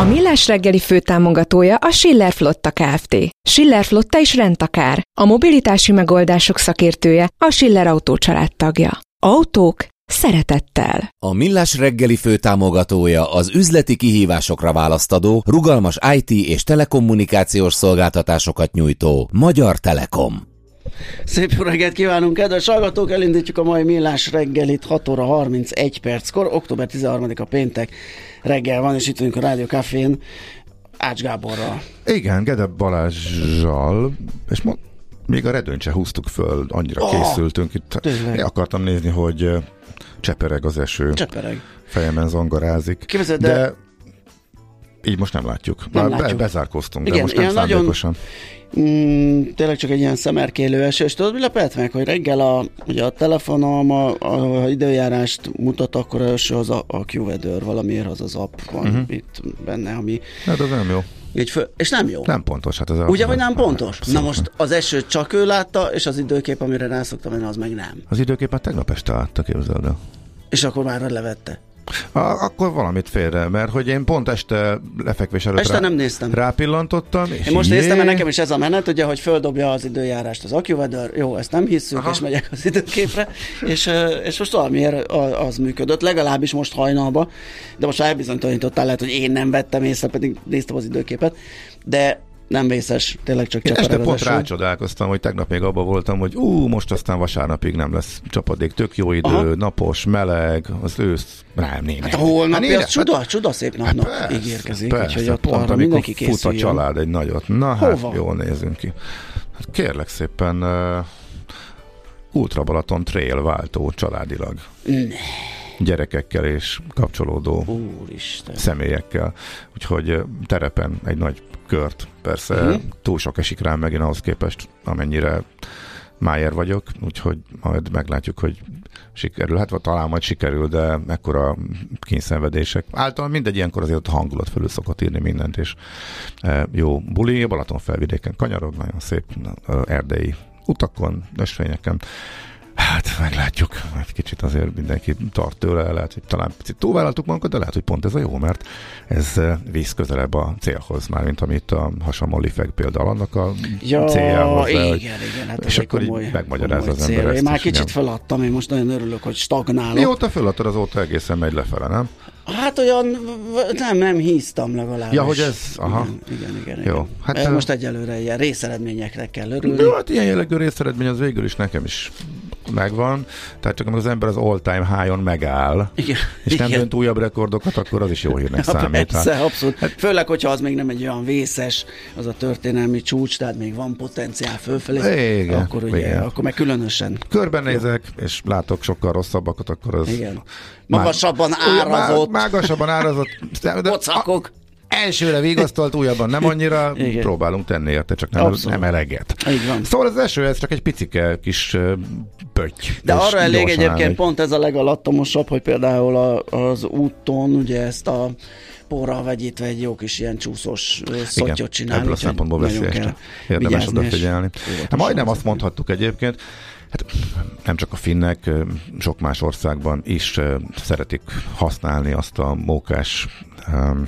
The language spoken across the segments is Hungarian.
A Millás reggeli főtámogatója a Schiller Flotta Kft. Schiller Flotta is rendtakár. A mobilitási megoldások szakértője a Schiller Autó tagja. Autók szeretettel. A Millás reggeli főtámogatója az üzleti kihívásokra választadó, rugalmas IT és telekommunikációs szolgáltatásokat nyújtó Magyar Telekom. Szép jó reggelt kívánunk, kedves hallgatók! Elindítjuk a mai millás reggelit 6 óra 31 perckor, október 13-a péntek reggel van, és itt vagyunk a Rádió Cafén Ács Gáborral. Igen, Gede Balázsjal, és mo- még a redőnyt se húztuk föl, annyira Oh, készültünk. Itt tényleg. én akartam nézni, hogy csepereg az eső, Csepereg. fejemen zongorázik. Képzeld, de- de így most nem látjuk. Nem Már látjuk. Be, bezárkoztunk, Igen, de most nem ilyen nagyon- szándékosan. Mm, tényleg csak egy ilyen szemerkélő eső, és tudod, mi lepett meg, hogy reggel a, ugye a telefonom a, a, a időjárást mutat, akkor első az a, a Q-Weather, valamiért az az app van uh-huh. itt benne, ami Hát az nem jó. így föl, és nem jó. Nem pontos. Hát az a- Ugye, hogy nem pontos? Na abszolút most az esőt csak ő látta, és az időkép, amire rászoktam menni, az meg nem. Az időkép már tegnap este látta, képzeld el. És akkor már levette. A, akkor valamit félre, mert hogy én pont este lefekvés előtt Este nem néztem. rápillantottam, és Én most jé, néztem, mert nekem is ez a menet, ugye, hogy földobja az időjárást az AccuWeather, jó, ezt nem hisszük, Aha. és megyek az időképre, és, és most valamiért az működött, legalábbis most hajnalba, de most elbizonytalanítottál, lehet, hogy én nem vettem észre, pedig néztem az időképet, de nem vészes, tényleg csak Én este pont rácsodálkoztam, hogy tegnap még abban voltam, hogy ú, most aztán vasárnapig nem lesz csapadék, tök jó idő, Aha. napos, meleg, az ősz, nem, nem. Hát a holnapi néne, az csuda, csuda szép napnak persze, ígérkezik, persze, úgyhogy ott pont arra amikor mindenki fut a készüljön. család egy nagyot. Na hát, Hova? jól nézünk ki. Hát kérlek szépen, uh, Ultra Balaton Trail váltó családilag. Ne. Gyerekekkel és kapcsolódó Úristen. személyekkel. Úgyhogy terepen egy nagy kört. Persze uh-huh. túl sok esik rám megint ahhoz képest, amennyire májer vagyok, úgyhogy majd meglátjuk, hogy sikerül. Hát vagy talán majd sikerül, de mekkora kényszenvedések. Általában mindegy ilyenkor azért a hangulat fölül szokott írni mindent, és e, jó buli, Balaton felvidéken kanyarog, nagyon szép erdei utakon, ösvényeken. Hát meglátjuk, egy kicsit azért mindenki tart tőle, lehet, hogy talán picit túlvállaltuk magunkat, de lehet, hogy pont ez a jó, mert ez eh, visz közelebb a célhoz, már mint amit a hasonló Lifeg például annak a Ja, céljához. igen, hogy- igen, hát és akkor így komoly, megmagyarázza komoly az ember cél. ezt Én már kicsit igen. feladtam, én most nagyon örülök, hogy stagnálok. Mióta föladtad, azóta egészen megy lefele, nem? Hát olyan, nem, nem híztam legalábbis. Ja, hogy ez- aha. Igen, igen, igen. Jó, igen. hát, Hát ö- most egyelőre ilyen részeredményekre kell örülni. Jó, hát ilyen jellegű részeredmény az végül is nekem is megvan. Tehát csak amikor az ember az all-time high-on megáll, Igen, és nem igen. dönt újabb rekordokat, akkor az is jó hírnek számít. persze, Hát- abszolút. Főleg, hogyha az még nem egy olyan vészes, az a történelmi csúcs, tehát még van potenciál fölfelé. Igen, akkor ugye, igen. akkor meg különösen. körbenézek, és látok sokkal rosszabbakat, akkor az... Igen. Magasabban árazott Má, mágasabban árazott. De, de, pocakok. Elsőre vigasztalt, újabban nem annyira. Igen. Próbálunk tenni érte, csak nem, Abszolút. nem eleget. Így van. Szóval az eső, ez csak egy picike kis pötty. De arra elég egyébként pont ez a legalattamosabb, hogy például a, az úton ugye ezt a porral vegyítve egy jó kis ilyen csúszós szottyot csinálni. Ebből a szempontból veszélyes. Érdemes odafigyelni. Hát majdnem azt mondhattuk egyébként, Hát nem csak a finnek, sok más országban is szeretik használni azt a mókás um,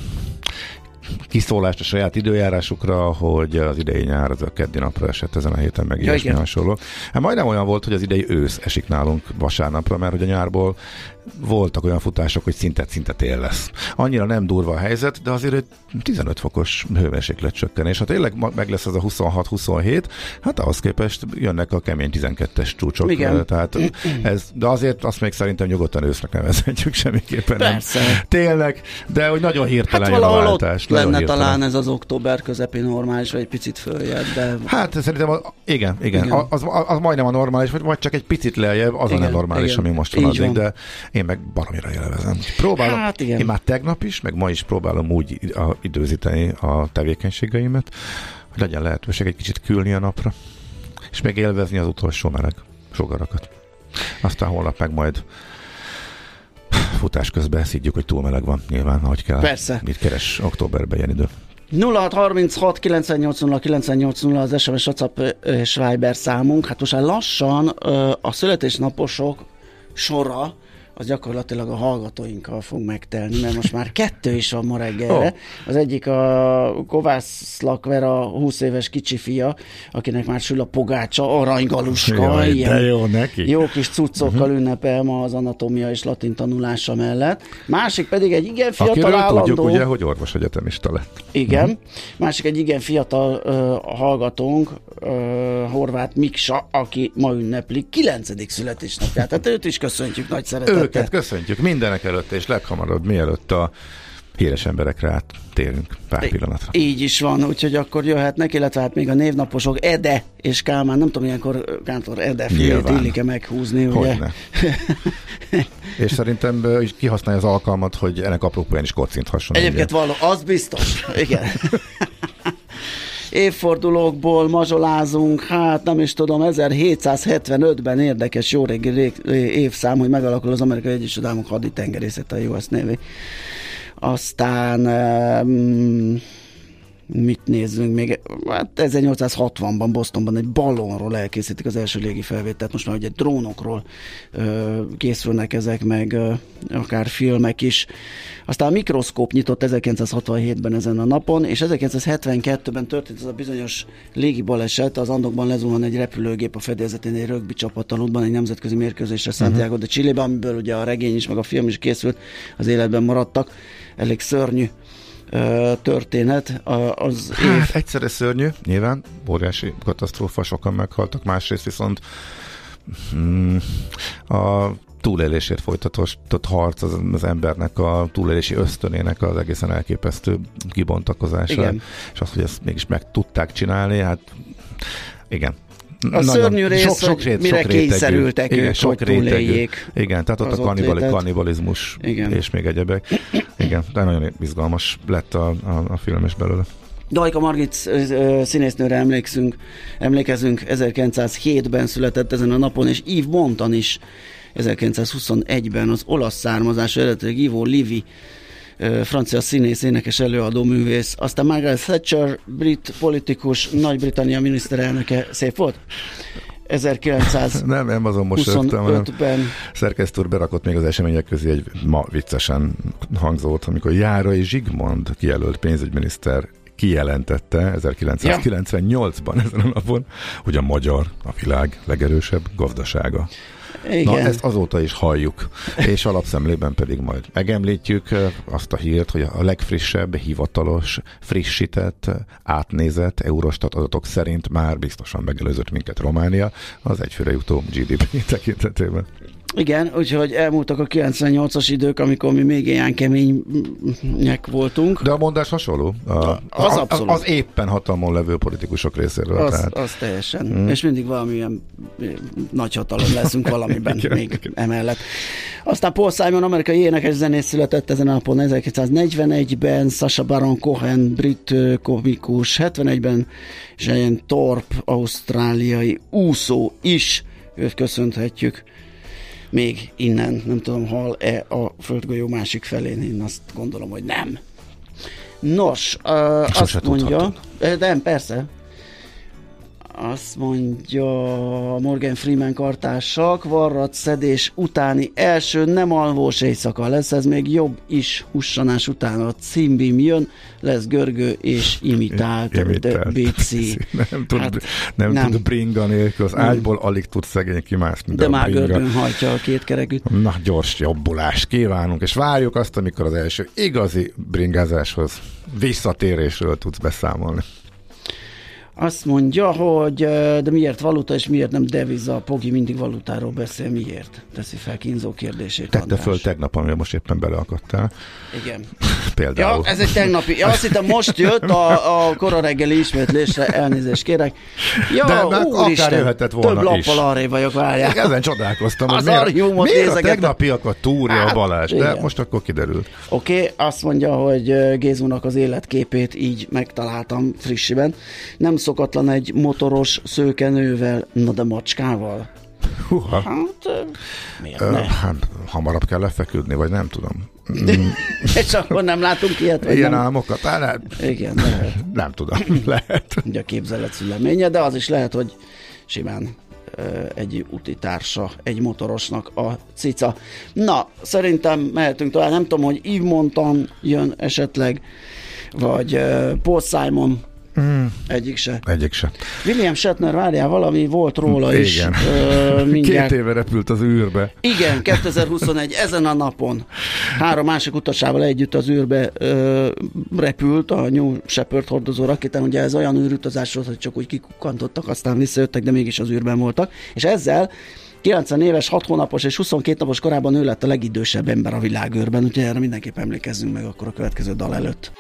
kiszólást a saját időjárásukra, hogy az idei nyár az a keddi napra esett ezen a héten, meg ja, ilyesmi hasonló. Hát majdnem olyan volt, hogy az idei ősz esik nálunk vasárnapra, mert hogy a nyárból voltak olyan futások, hogy szinte-szinte tél lesz. Annyira nem durva a helyzet, de azért egy 15 fokos hőmérséklet csökkenés. Ha tényleg meg lesz az a 26-27, hát ahhoz képest jönnek a kemény 12-es csúcsok. Igen. Tehát ez, de azért azt még szerintem nyugodtan ősznek nevezhetjük semmiképpen Persze. nem. Tényleg, de hogy nagyon hirtelen hát jön a váltás. lenne hirtelen. talán ez az október közepi normális, vagy egy picit följebb, de... Hát szerintem, az, igen, igen, igen. Az, az, az, majdnem a normális, vagy, vagy csak egy picit lejjebb, az igen, a nem normális, igen. ami most van addig, de én meg baromira élvezem. Próbálom, hát igen. én már tegnap is, meg ma is próbálom úgy időzíteni a tevékenységeimet, hogy legyen lehetőség egy kicsit külni a napra, és még élvezni az utolsó meleg sugarakat. Aztán holnap meg majd futás közben szidjuk, hogy túl meleg van nyilván, ahogy kell. Persze. Mit keres októberben ilyen idő? 0636 980 980 az SMS, WhatsApp és Viber számunk. Hát most már lassan a születésnaposok sora az gyakorlatilag a hallgatóinkkal fog megtelni, mert most már kettő is van ma reggelre. Oh. Az egyik a Kovász Lakvera 20 éves kicsi fia, akinek már sül a pogácsa, aranygaluska, Jaj, ilyen jó, neki. jó kis cuccokkal uh-huh. ünnepel ma az anatómia és latin tanulása mellett. Másik pedig egy igen fiatal Akiről állandó... tudjuk ugye, hogy orvos egyetemista lett. Igen. Uh-huh. Másik egy igen fiatal uh, hallgatónk, uh, Horváth Miksa, aki ma ünnepli 9. születésnapját. Tehát őt is köszöntjük nagy szeretettel. Őket köszöntjük mindenek előtt, és leghamarabb mielőtt a híres emberekre áttérünk pár pillanatra. Így is van, úgyhogy akkor jöhetnek, illetve hát még a névnaposok Ede és Kálmán, nem tudom, ilyenkor Kántor Ede félét illik-e meghúzni, ugye? És szerintem is kihasználja az alkalmat, hogy ennek apropóján is kocinthasson. Egyébként való, az biztos, igen. évfordulókból mazsolázunk, hát nem is tudom, 1775-ben érdekes jó régi évszám, hogy megalakul az Amerikai Egyesült Államok haditengerészet, a US Navy. Aztán um, mit nézzünk még, hát 1860-ban Bostonban egy ballonról elkészítik az első légi felvételt, most már ugye drónokról ö, készülnek ezek, meg ö, akár filmek is. Aztán a mikroszkóp nyitott 1967-ben ezen a napon, és 1972-ben történt ez a bizonyos légi baleset, az Andokban lezuhan egy repülőgép a fedélzetén egy rögbi csapattaludban, egy nemzetközi mérkőzésre uh-huh. Santiago de Chile-ben, amiből ugye a regény is, meg a film is készült, az életben maradtak. Elég szörnyű történet. Az hát, év... egyszerre szörnyű, nyilván, óriási katasztrófa, sokan meghaltak, másrészt viszont mm, a túlélésért folytatott harc az, az embernek a túlélési ösztönének az egészen elképesztő kibontakozása. Igen. És azt, hogy ezt mégis meg tudták csinálni, hát igen, a szörnyű rész, sok, sok, rét, mire sok kényszerültek igen, ők, sok hogy túléljék. Igen, tehát ott a kannibali, kannibalizmus igen. és még egyebek. Igen, de nagyon izgalmas lett a, a, a film is belőle. Dajka Margit színésznőre emlékszünk, emlékezünk, 1907-ben született ezen a napon, és Yves Montan is 1921-ben az olasz származású eredetileg Ivo Livi francia színész, énekes, előadó, művész. Aztán Margaret Thatcher, brit politikus, Nagy-Britannia miniszterelnöke. Szép volt? 1925-ben. Nem, nem azon most jöttem, szerkesztő úr berakott még az események közé egy ma viccesen hangzót, amikor Járai Zsigmond kijelölt pénzügyminiszter kijelentette 1998-ban ezen a napon, hogy a magyar a világ legerősebb gazdasága. Igen. Na, ezt azóta is halljuk, és alapszemlében pedig majd megemlítjük azt a hírt, hogy a legfrissebb, hivatalos, frissített, átnézett Eurostat adatok szerint már biztosan megelőzött minket Románia az egyfőre jutó GDP tekintetében. Igen, úgyhogy elmúltak a 98-as idők, amikor mi még ilyen kemények voltunk. De a mondás hasonló. A, az, abszolút. Az, éppen hatalmon levő politikusok részéről. Az, tehát. az teljesen. Hmm. És mindig valamilyen nagy hatalom leszünk valamiben igen, még igen. emellett. Aztán Paul Simon, amerikai énekes zenész született ezen a napon 1941-ben, Sasha Baron Cohen, brit komikus 71-ben, és Ian Thorpe, ausztráliai úszó is, őt köszönhetjük még innen, nem tudom, hal-e a földgolyó másik felén, én azt gondolom, hogy nem. Nos, uh, Sose azt mondja, tudhatod. Nem, persze, azt mondja Morgan Freeman kartársak, varrat szedés utáni első nem alvós éjszaka lesz, ez még jobb is hussanás után a címbim jön, lesz görgő és imitált, Imitált. BC. Nem tud, Hát, nem, nem. tud bringa nélkül, az Nem. ágyból alig tud szegény kimászni. De a már bringa- görgőn hajtja a két kerekűt. Na, gyors jobbulást kívánunk, és várjuk azt, amikor az első igazi bringázáshoz visszatérésről tudsz beszámolni. Azt mondja, hogy de miért valuta és miért nem deviza? Pogi mindig valutáról beszél, miért? Teszi fel kínzó kérdését. Tette András. föl tegnap, amire most éppen beleakadtál. Igen. Például. Ja, ez egy tegnapi. Ja, azt hittem most jött a, a kora reggeli ismétlésre, elnézést kérek. Ja, De már akár jöhetett volna több lappal arrébb vagyok, várjál. Ezen csodálkoztam, hogy miért, miért a tegnapiakat túrja a Hát, Balázs, de igen. most akkor kiderült. Oké, okay, azt mondja, hogy ö, Gézónak az életképét így megtaláltam frissiben. Nem szokatlan egy motoros szőkenővel, na de macskával. Húha. Hát, ö, miért Ö, ne? hát, hamarabb kell lefeküdni, vagy nem tudom. És akkor nem látunk ilyet, vagy Ilyen nem? álmokat? Á, nem, Igen, lehet. nem tudom, lehet. ugye a képzelet szüleménye, de az is lehet, hogy simán egy úti társa, egy motorosnak a cica. Na, szerintem mehetünk tovább. Nem tudom, hogy Yves Montan jön esetleg, vagy uh, Paul Simon, Mm, egyik se. egyik se. William Shatner, várjál, valami volt róla is. Igen. Ö, mindjárt. Két éve repült az űrbe. Igen, 2021, ezen a napon három másik utasával együtt az űrbe ö, repült a New Shepard hordozó rakétán. Ugye ez olyan űrutazás volt, hogy csak úgy kikukkantottak, aztán visszajöttek, de mégis az űrben voltak. És ezzel 90 éves, 6 hónapos és 22 napos korában ő lett a legidősebb ember a világőrben, úgyhogy erre mindenképp emlékezzünk meg akkor a következő dal előtt.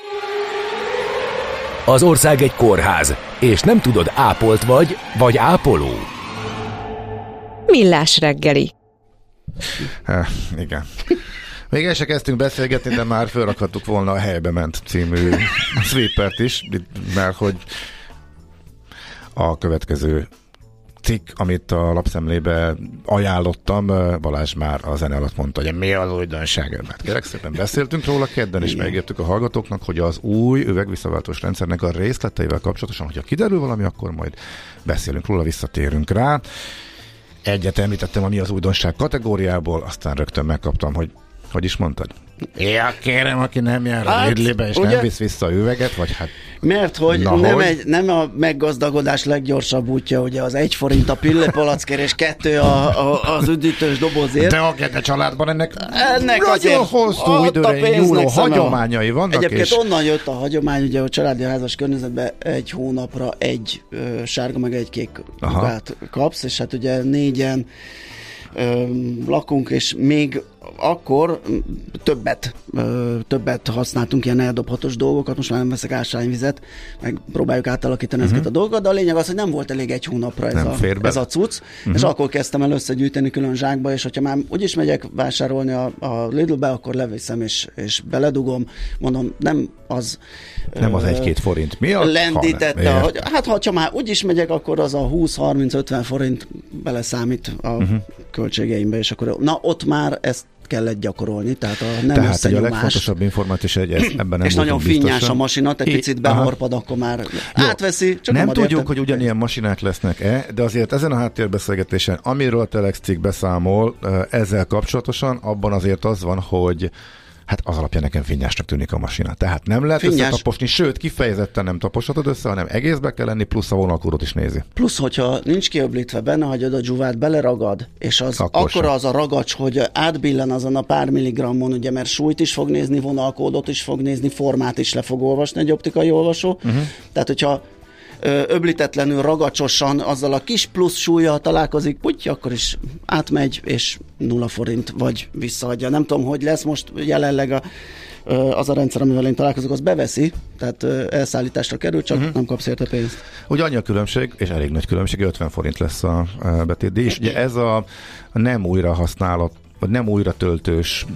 Az ország egy kórház, és nem tudod, ápolt vagy, vagy ápoló. Millás reggeli. Eh, igen. Még el se kezdtünk beszélgetni, de már felrakhattuk volna a Helybe ment című sweepert is, mert hogy a következő cikk, amit a lapszemlébe ajánlottam, Balázs már a zene alatt mondta, hogy mi az újdonság. Hát kérek szépen beszéltünk róla kedden, és megértük a hallgatóknak, hogy az új üvegvisszaváltós rendszernek a részleteivel kapcsolatosan, hogyha kiderül valami, akkor majd beszélünk róla, visszatérünk rá. Egyet említettem, ami az újdonság kategóriából, aztán rögtön megkaptam, hogy hogy is mondtad? Ja, kérem, aki nem jár a Hát, Lidlibe, és ugye? nem visz vissza a üveget, vagy hát Mert hogy Na, nem, hogy? Egy, nem a meggazdagodás leggyorsabb útja, ugye az egy forint a pillepalackért, és kettő a, a, az üdítős dobozért. de a kedve családban ennek, Ennek nagyon hosszú a időre nyúló hagyományai vannak, Egyébként és onnan jött a hagyomány, ugye a családi házas környezetben egy hónapra egy ö, sárga meg egy kék kapsz, és hát ugye négyen ö, lakunk, és még akkor m, többet, többet használtunk ilyen eldobhatós dolgokat, most már nem veszek ásványvizet, meg próbáljuk átalakítani uh-huh. ezeket a dolgokat, de a lényeg az, hogy nem volt elég egy hónapra ez, Nem a, fér be. ez a cucc, uh-huh. és akkor kezdtem el összegyűjteni külön zsákba, és hogyha már úgyis megyek vásárolni a, a Lidlbe, akkor leviszem és, és beledugom, mondom, nem az nem az egy-két forint miatt, lendítette, hanem- hogy hát ha már úgyis megyek, akkor az a 20-30-50 forint beleszámít a Mhm. uh-huh. költségeimbe, és akkor na ott már ezt kellett gyakorolni, tehát a nem Tehát ugye a legfontosabb információ, hogy ez, ebben nem és nagyon finnyás biztosak. a masina, te Így, picit behorpad, akkor már átveszi. Csak nem tudjuk, érted. hogy ugyanilyen masinák lesznek-e, de azért ezen a háttérbeszélgetésen, amiről a Telex cikk beszámol ezzel kapcsolatosan, abban azért az van, hogy hát az alapján nekem finnyásnak tűnik a masina. Tehát nem lehet Finnyás. összetaposni, sőt, kifejezetten nem taposhatod össze, hanem egészbe kell lenni, plusz a vonalkódot is nézi. Plusz, hogyha nincs kiöblítve benne, hagyod a dzsuvát, beleragad, és az Akkor akkor sem. az a ragacs, hogy átbillen azon a pár milligrammon, ugye, mert súlyt is fog nézni, vonalkódot is fog nézni, formát is le fog olvasni egy optikai olvasó. Uh-huh. Tehát, hogyha öblítetlenül ragacsosan azzal a kis plusz súlya találkozik, puty, akkor is átmegy, és nulla forint, vagy visszaadja. Nem tudom, hogy lesz most jelenleg a, az a rendszer, amivel én találkozok, az beveszi, tehát elszállításra kerül, csak uh-huh. nem kapsz érte pénzt. Ugye annyi a különbség, és elég nagy különbség, 50 forint lesz a a betétdíj, és ugye ez a nem újra használat vagy nem újra töltős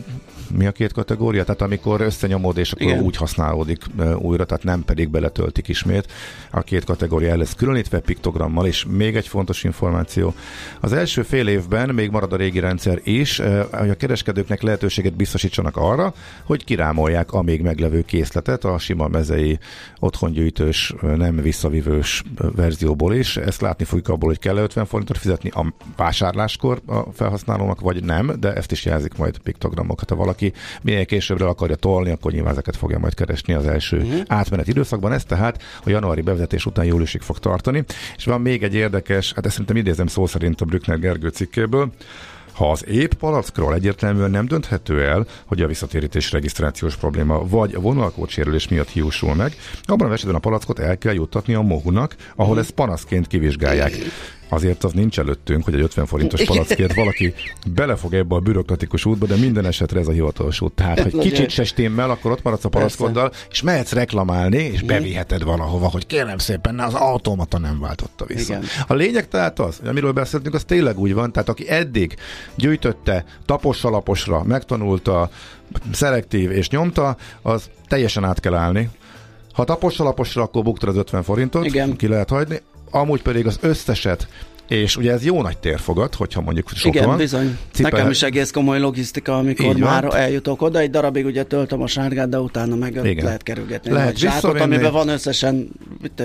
mi a két kategória? Tehát amikor összenyomod, és akkor Igen. úgy használódik újra, tehát nem pedig beletöltik ismét. A két kategória el lesz különítve piktogrammal, és még egy fontos információ. Az első fél évben még marad a régi rendszer is, hogy a kereskedőknek lehetőséget biztosítsanak arra, hogy kirámolják a még meglevő készletet a sima mezei otthongyűjtős, nem visszavívős verzióból is. Ezt látni fogjuk abból, hogy kell 50 forintot fizetni a vásárláskor a felhasználónak, vagy nem, de ezt is jelzik majd piktogramokat. Ha valaki minél későbbre akarja tolni, akkor nyilván ezeket fogja majd keresni az első uh-huh. átmenet időszakban. Ez tehát a januári bevezetés után júliusig fog tartani. És van még egy érdekes, hát ezt szerintem idézem szó szerint a Brückner Gergő cikkéből, ha az épp palackról egyértelműen nem dönthető el, hogy a visszatérítés regisztrációs probléma vagy a vonalkód sérülés miatt hiúsul meg, abban a esetben a palackot el kell juttatni a mohunak, ahol ezt panaszként kivizsgálják. Azért az nincs előttünk, hogy egy 50 forintos palackért valaki belefog ebbe a bürokratikus útba, de minden esetre ez a hivatalos út. Tehát, hogy kicsit se stimmel, akkor ott maradsz a palackoddal, és mehetsz reklamálni, és beviheted valahova, hogy kérem szépen, ne, az automata nem váltotta vissza. Igen. A lényeg tehát az, amiről beszéltünk, az tényleg úgy van, tehát aki eddig gyűjtötte tapos alaposra, megtanulta, szelektív és nyomta, az teljesen át kell állni. Ha tapos alaposra, akkor buktad az 50 forintot, Igen. ki lehet hagyni, amúgy pedig az összeset, és ugye ez jó nagy térfogat, hogyha mondjuk sok Igen, van. bizony. Cipel- Nekem is egész komoly logisztika, amikor Így van. már eljutok oda. Egy darabig ugye töltöm a sárgát, de utána meg Igen. Lehet kerülgetni. Lehet zsákot, amiben van összesen,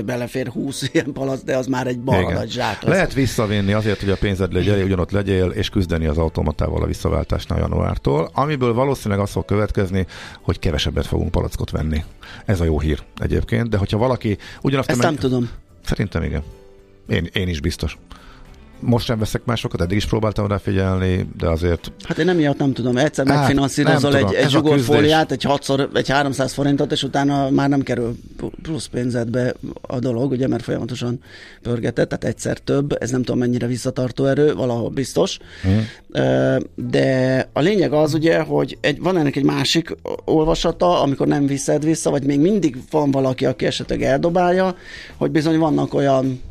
belefér 20 ilyen palac, de az már egy nagy zsák. Lehet visszavinni azért, hogy a pénzed legyél, ugyanott legyél, és küzdeni az automatával a visszaváltásnál januártól, amiből valószínűleg az fog következni, hogy kevesebbet fogunk palackot venni. Ez a jó hír egyébként, de hogyha valaki ugyanazt Ezt menny- nem tudom. Szerintem igen. Én, én is biztos. Most sem veszek másokat, eddig is próbáltam rá figyelni, de azért Hát én emiatt nem tudom. Egyszer Hát, megfinanszírozol nem egy, egy zsugorfóliát, egy 6 egy 300 forintot, és utána már nem kerül plusz pénzedbe a dolog, ugye, mert folyamatosan pörgetett, tehát egyszer több, ez nem tudom mennyire visszatartó erő, valahol biztos. Ö, De a lényeg az ugye, hogy egy, van ennek egy másik olvasata, amikor nem viszed vissza, vagy még mindig van valaki, aki esetleg eldobálja, hogy bizony vannak olyan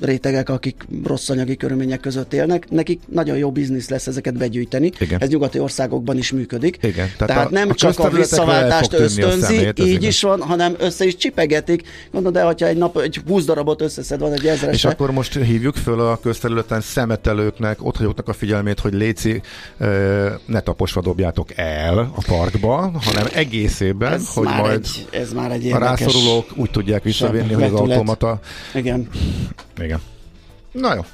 rétegek, akik rossz anyagi körülmények között élnek, nekik nagyon jó biznisz lesz ezeket begyűjteni. Igen. Ez nyugati országokban is működik. Igen, tehát Tehát, a- nem a csak a visszaváltást ösztönzi, szemét, ez így igaz. is van, hanem össze is csipegetik. Gondolod, de hogyha egy nap egy 20 darabot összeszed, van egy És ezresre. akkor most hívjuk föl a közterületen szemetelőknek, ott hagyóknak a figyelmét, hogy léci, ne taposva dobjátok el a parkba, hanem egészében, ez, hogy majd egy, ez már egy a rászorulók úgy tudják visszavinni, hogy az automata... Igen. Igen. Na jó.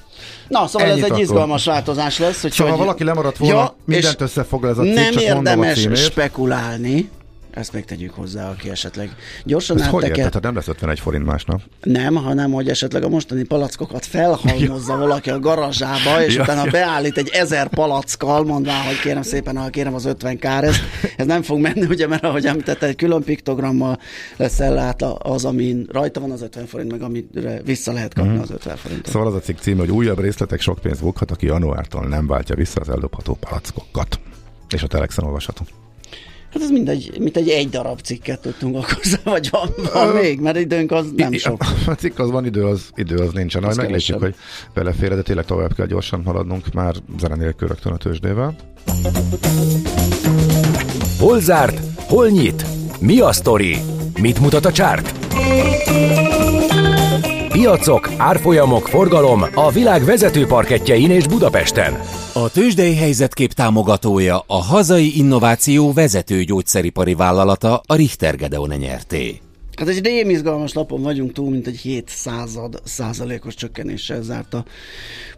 Na, szóval Ennyit ez egy akkor. izgalmas változás lesz. Hogy Szóval ha valaki lemaradt volna, Ja, mindent és összefoglal ez a cikk, nem csak a érdemes címét. spekulálni, ezt még tegyük hozzá, aki esetleg gyorsan Ezt hogy átteket. érted? Nem lesz 51 forint másnap. Nem, hanem hogy esetleg a mostani palackokat felhalmozza valaki a garázsába, és Ja, utána ja. beállít egy ezer palackkal, mondván, hogy kérem szépen, ha kérem az 50 kár, ez, ez nem fog menni, ugye, mert ahogy említette, egy külön piktogrammal lesz ellátva az, amin rajta van az 50 forint, meg amire vissza lehet kapni Mhm. az 50 forintot. Szóval az a cikk címe, hogy újabb részletek sok pénz bukhat, aki januártól nem váltja vissza az eldobható palackokat. És a Telexen olvasható. Hát ez mindegy, mint egy egy darab cikket tudtunk okozni, vagy van, van még, mert időnk az nem sok. A cikk az van, idő az, idő az nincsen. Majd meglátjuk, hogy belefér, de tényleg tovább kell gyorsan haladnunk már zene nélkül rögtön a tőzsdével. Hol zárt? Hol nyit? Mi a sztori? Mit mutat a csárt? Piacok, árfolyamok, forgalom a világ vezető parketjein és Budapesten. A tőzsdei helyzetkép támogatója a hazai innováció vezető gyógyszeripari vállalata a Richter Gedeon nyerté. Hát egy rémizgalmas lapon vagyunk túl, mint egy 7 század százalékos csökkenéssel zárt a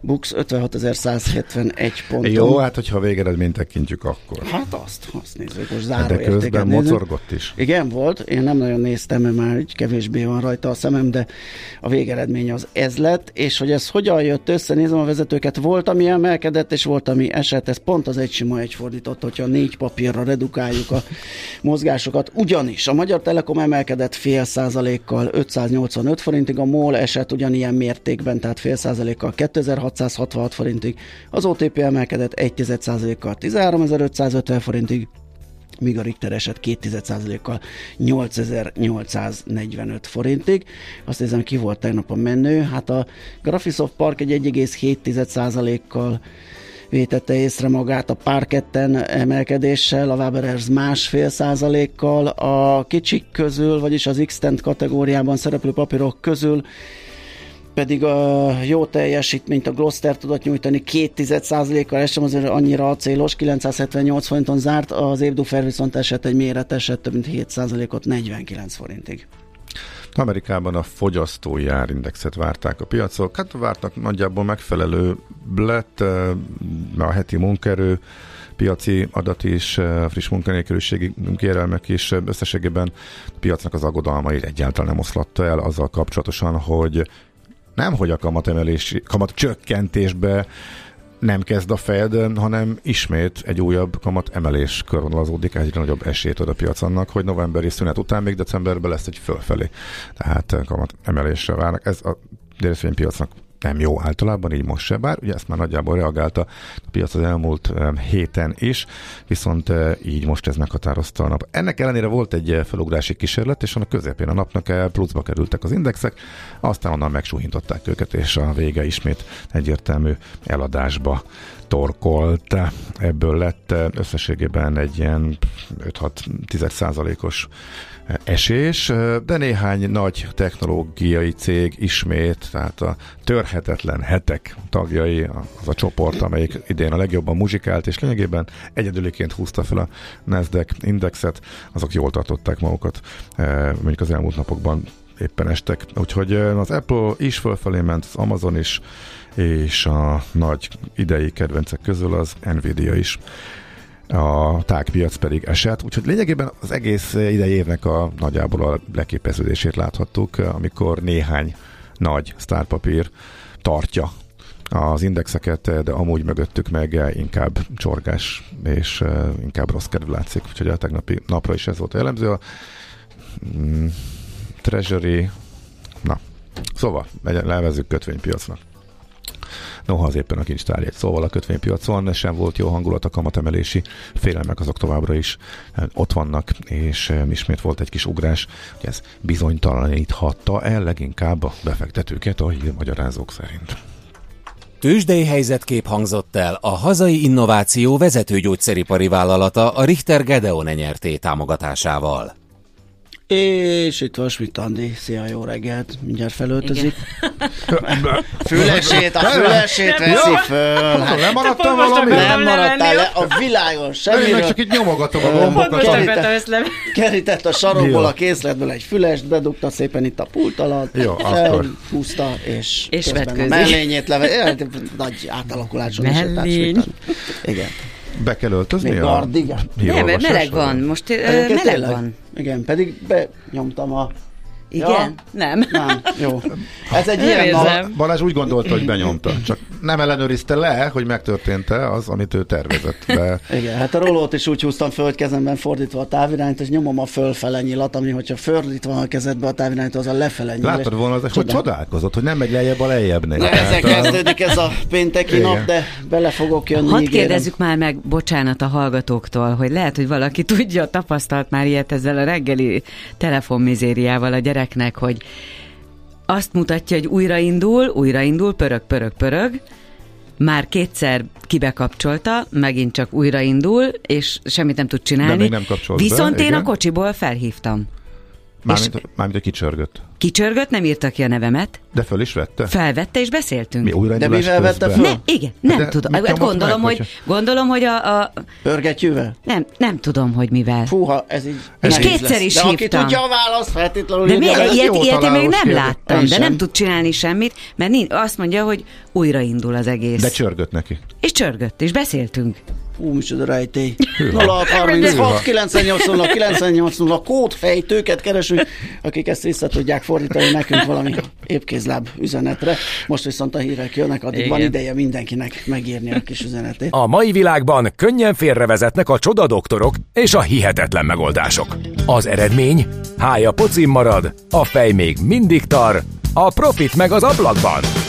Bux 56.171 ponton. Jó, hát hogyha a végeredményt tekintjük, akkor. Hát azt, azt nézzük, most De záróértéket közben nézzük. mozorgott is. Igen, volt. Én nem nagyon néztem, mert már így kevésbé van rajta a szemem, de a végeredmény az ez lett, és hogy ez hogyan jött össze, nézem a vezetőket, volt, ami emelkedett, és volt, ami esett, ez pont az egy sima egy fordított, hogyha négy papírra redukáljuk a mozgásokat. Ugyanis a Magyar Telekom emelkedett fél százalékkal 585 forintig, a MOL esett ugyanilyen mértékben, tehát fél százalékkal 2666 forintig, az OTP emelkedett 1 százalékkal 13550 forintig, míg a Richter eset 2,1%-kal 8845 forintig. Azt nézem, ki volt tegnap a menő. Hát a Graphisoft Park egy 1,7%-kal vétette észre magát a párketten emelkedéssel, a Waberers másfél százalékkal, a kicsik közül, vagyis az x kategóriában szereplő papírok közül pedig a jó teljesítményt a Gloster tudott nyújtani. 2% kal ez sem azért annyira célos, 978 forinton zárt, az Évdufer viszont esett egy méreteset, több mint 7% ot 49 forintig. Amerikában a fogyasztói árindexet várták a piacok, hát vártak nagyjából megfelelő lett a heti munkerő, piaci adat is, friss munkanélküliségi kérelmek is összességében a piacnak az aggodalmai egyáltalán nem oszlatta el azzal kapcsolatosan, hogy nem, hogy a kamatemelés, kamat csökkentésbe nem kezd a Fed, hanem ismét egy újabb kamat emelés körvonalazódik, egyre nagyobb esélyt ad a piac annak, hogy novemberi szünet után még decemberben lesz egy fölfelé. Tehát kamat emelésre várnak. Ez a piacnak nem jó általában, így most se, bár ugye ezt már nagyjából reagálta a piac az elmúlt héten is, viszont így most ez meghatározta a nap. Ennek ellenére volt egy felugrási kísérlet, és a közepén a napnak pluszba kerültek az indexek, aztán onnan megsúhintották őket, és a vége ismét egyértelmű eladásba torkolt. Ebből lett összességében egy ilyen 5-6 százalékos esés, de néhány nagy technológiai cég ismét, tehát a törhetetlen hetek tagjai, az a csoport, amelyik idén a legjobban muzsikált, és lényegében egyedüliként húzta fel a Nasdaq indexet, azok jól tartották magukat, mondjuk az elmúlt napokban éppen estek. Úgyhogy az Apple is fölfelé ment, az Amazon is, és a nagy idei kedvencek közül az Nvidia is a tágpiac pedig esett, úgyhogy lényegében az egész idei évnek a nagyjából a leképeződését láthattuk, amikor néhány nagy sztárpapír tartja az indexeket, de amúgy mögöttük meg inkább csorgás és inkább rossz kedv látszik, úgyhogy a tegnapi napra is ez volt a jellemző. A mm, Treasury, na, szóval levezzük kötvénypiacnak noha az éppen a kincstárjegy. Szóval a kötvénypiacon sem volt jó hangulat, a kamatemelési félelmek azok továbbra is eh, ott vannak, és eh, ismét volt egy kis ugrás, hogy ez bizonytalaníthatta el leginkább a befektetőket a hírmagyarázók szerint. Tőzsdei helyzetkép hangzott el a hazai innováció vezető gyógyszeripari vállalata a Richter Gedeon nyerté támogatásával. És itt van Schmidt Andi. Szia, jó reggelt. Mindjárt felöltözik. fülesét, a fülesét veszi föl. Hát, lemaradtam valami? Nem maradtál le a világon semmiről. Én csak itt nyomogatom a gombokat. Kerített, kerített a sarokból a készletből egy fülest, bedugta szépen itt a pult alatt. Jó, akkor. Húzta, és, és a mellényét leve. Nagy átalakuláson Mellény. Igen. Be kell öltözni? Még gardigan. Nem, meleg van. Most meleg van. Igen, pedig benyomtam a igen? Ja? Nem. Nem, jó. Ez egy ilyen nap. Balázs úgy gondolta, hogy benyomta, csak nem ellenőrizte le, hogy megtörtént-e az, amit ő tervezett. De... Igen, hát a rolót is úgy húztam föl, hogy kezemben fordítva a távirányt, és nyomom a fölfele nyilat, ami hogyha fordítva a kezedbe a távirányt, az a lefele nyíl. Láttad volna, az, hogy csodálkozott, hogy nem megy lejjebb a lejjebbnél. Na, ezzel kezdődik ez a pénteki Igen. nap, de bele fogok jönni. Hadd kérdezzük már meg, bocsánat a hallgatóktól, hogy lehet, hogy valaki tudja, tapasztalt már ilyet ezzel a reggeli telefonmizériával a gyerek gyereknek, hogy azt mutatja, hogy újraindul, újraindul, pörög, pörög, pörög, már kétszer kibekapcsolta, megint csak újraindul, és semmit nem tud csinálni. De még nem Viszont be, én igen. a kocsiból felhívtam. Mármint, és mármint a kicsörgött. Kicsörgött, nem írta ki a nevemet. De föl is vette? Felvette, és beszéltünk. Mi újra De mivel vette föl? Ne, igen, nem De tudom. Hát gondolom, meg, hogy, gondolom, hogy a... a... Pörgetjűvel? Nem, nem tudom, hogy mivel. Fúha, ez így... És kétszer lesz. is de hívtam. aki tudja a választ, feltétlenül... De miért? Ilyet, ilyet én még nem láttam, de nem tud csinálni semmit, mert azt mondja, hogy újraindul az egész. De csörgött neki. És csörgött, és beszéltünk. Ú, micsoda rejtély. 0636 98 0 98 0 kódfejtőket keresünk, akik ezt vissza tudják fordítani nekünk valami épkézláb üzenetre. Most viszont a hírek jönnek, addig Igen. van ideje mindenkinek megírni a kis üzenetét. A mai világban könnyen félrevezetnek a csoda doktorok és a hihetetlen megoldások. Az eredmény? Hája pocim marad, a fej még mindig tar, a profit meg az ablakban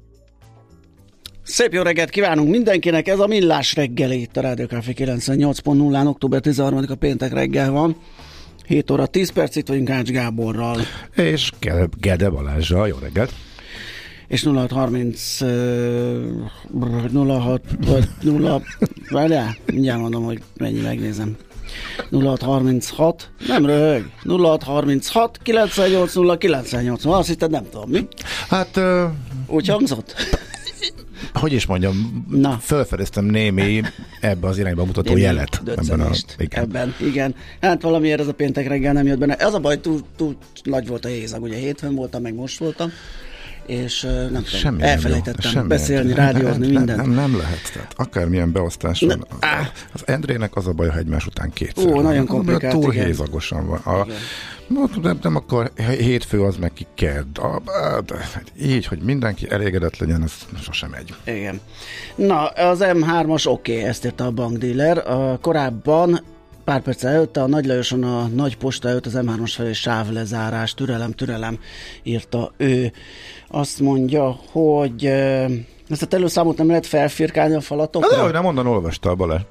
Szép jó reggelt kívánunk mindenkinek, ez a Millás reggeli itt a Rádió Café 98.0-án, október 13-a péntek reggel van. 7 óra 10 perc, itt vagyunk Ács Gáborral. És Gede, Balázsa, jó reggelt! És 0630 uh, 06 vagy 0 várjál, mindjárt mondom, hogy mennyi megnézem. 0636, nem röhög, 0636 980 980, azt hitted nem tudom mi. Hát... Uh, Úgy hangzott? Hogy is mondjam, Na. felfedeztem némi ebbe az irányba mutató Némi jelet. Ebben, a, igen. ebben, igen. Hát valamiért ez a péntek reggel nem jött benne. Ez a baj, túl, túl nagy volt a hézag. Ugye hétfőn voltam, meg most voltam és nem Semmi elfelejtettem nem semmi beszélni, nem, rádiózni, nem, mindent. Nem, nem lehet, tehát akármilyen beosztás van. Ne, áh. Az Endrének az a baj, ha egymás után kétszer. Ó, van. nagyon Az komplikált, Túl igen. hézagosan van. A, nem, nem, akkor hétfő az meg ki kedd. A, de, így, hogy mindenki elégedett legyen, ez sosem megy. Igen. Na, az M3-as oké, okay, ezt írta a bankdíler. A korábban pár perc előtte a Nagy Lajoson a Nagy Posta előtt az M3-as felé sávlezárás, türelem, türelem, írta ő. Azt mondja, hogy ezt a telőszámot nem lehet felfirkálni a falatokra? Hát, de hogy nem onnan olvasta a Balázs.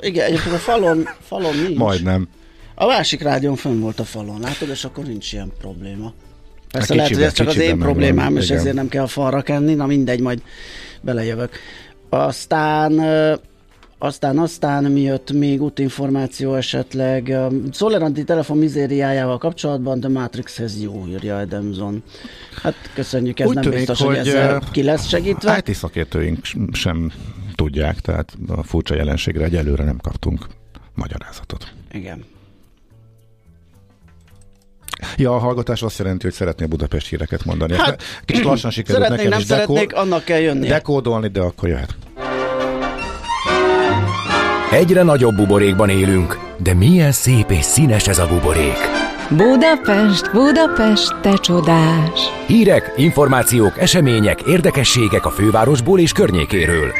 Igen, egyébként a falon, falon nincs. Majdnem. A másik rádión fönn volt a falon, látod, és akkor nincs ilyen probléma. Persze A lehet, hogy ez csak az kicsiben én problémám, és igen. ezért nem kell a falra kenni, na mindegy, majd belejövök. Aztán aztán, aztán mi jött még útinformáció esetleg. A Soleranti telefon mizériájával kapcsolatban The Matrixhez jó, írja Edemzon. Hát köszönjük, ez Úgy nem tűnik, biztos, hogy, hogy, ezzel ki lesz segítve. IT szakértőink sem tudják, tehát a furcsa jelenségre egyelőre nem kaptunk magyarázatot. Igen. Ja, a hallgatás azt jelenti, hogy szeretné Budapest híreket mondani. Hát, Kicsit lassan sikerült Szeretnék, nekem nem is szeretnék, annak kell jönnie. dekódolni, de akkor jöhet. Egyre nagyobb buborékban élünk, de milyen szép és színes ez a buborék. Budapest, Budapest, te csodás! Hírek, információk, események, érdekességek a fővárosból és környékéről.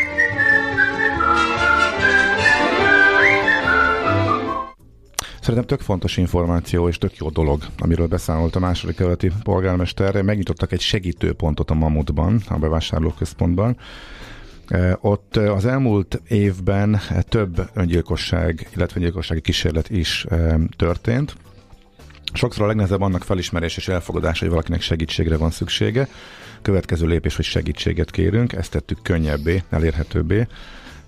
Szerintem tök fontos információ és tök jó dolog, amiről beszámolt a második követi polgármester. Megnyitottak egy segítőpontot a Mamutban, a bevásárlóközpontban. Ott az elmúlt évben több öngyilkosság, illetve öngyilkossági kísérlet is történt. Sokszor a legnehezebb annak felismerés és elfogadása, hogy valakinek segítségre van szüksége. Következő lépés, hogy segítséget kérünk, ezt tettük könnyebbé, elérhetőbbé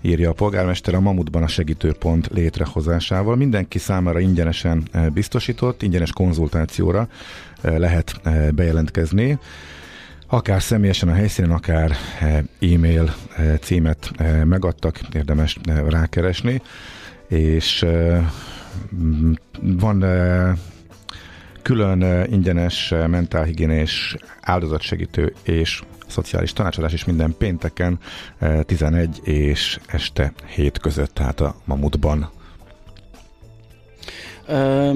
írja a polgármester a Mamutban a segítőpont létrehozásával. Mindenki számára ingyenesen biztosított, ingyenes konzultációra eh, lehet eh, bejelentkezni, akár személyesen a helyszínen, akár eh, e-mail eh, címet eh, megadtak, érdemes rákeresni, és van külön ingyenes mentálhigiénés áldozatsegítő és szociális tanácsadás is minden pénteken eh, 11 és este 7 között, tehát a Mamutban.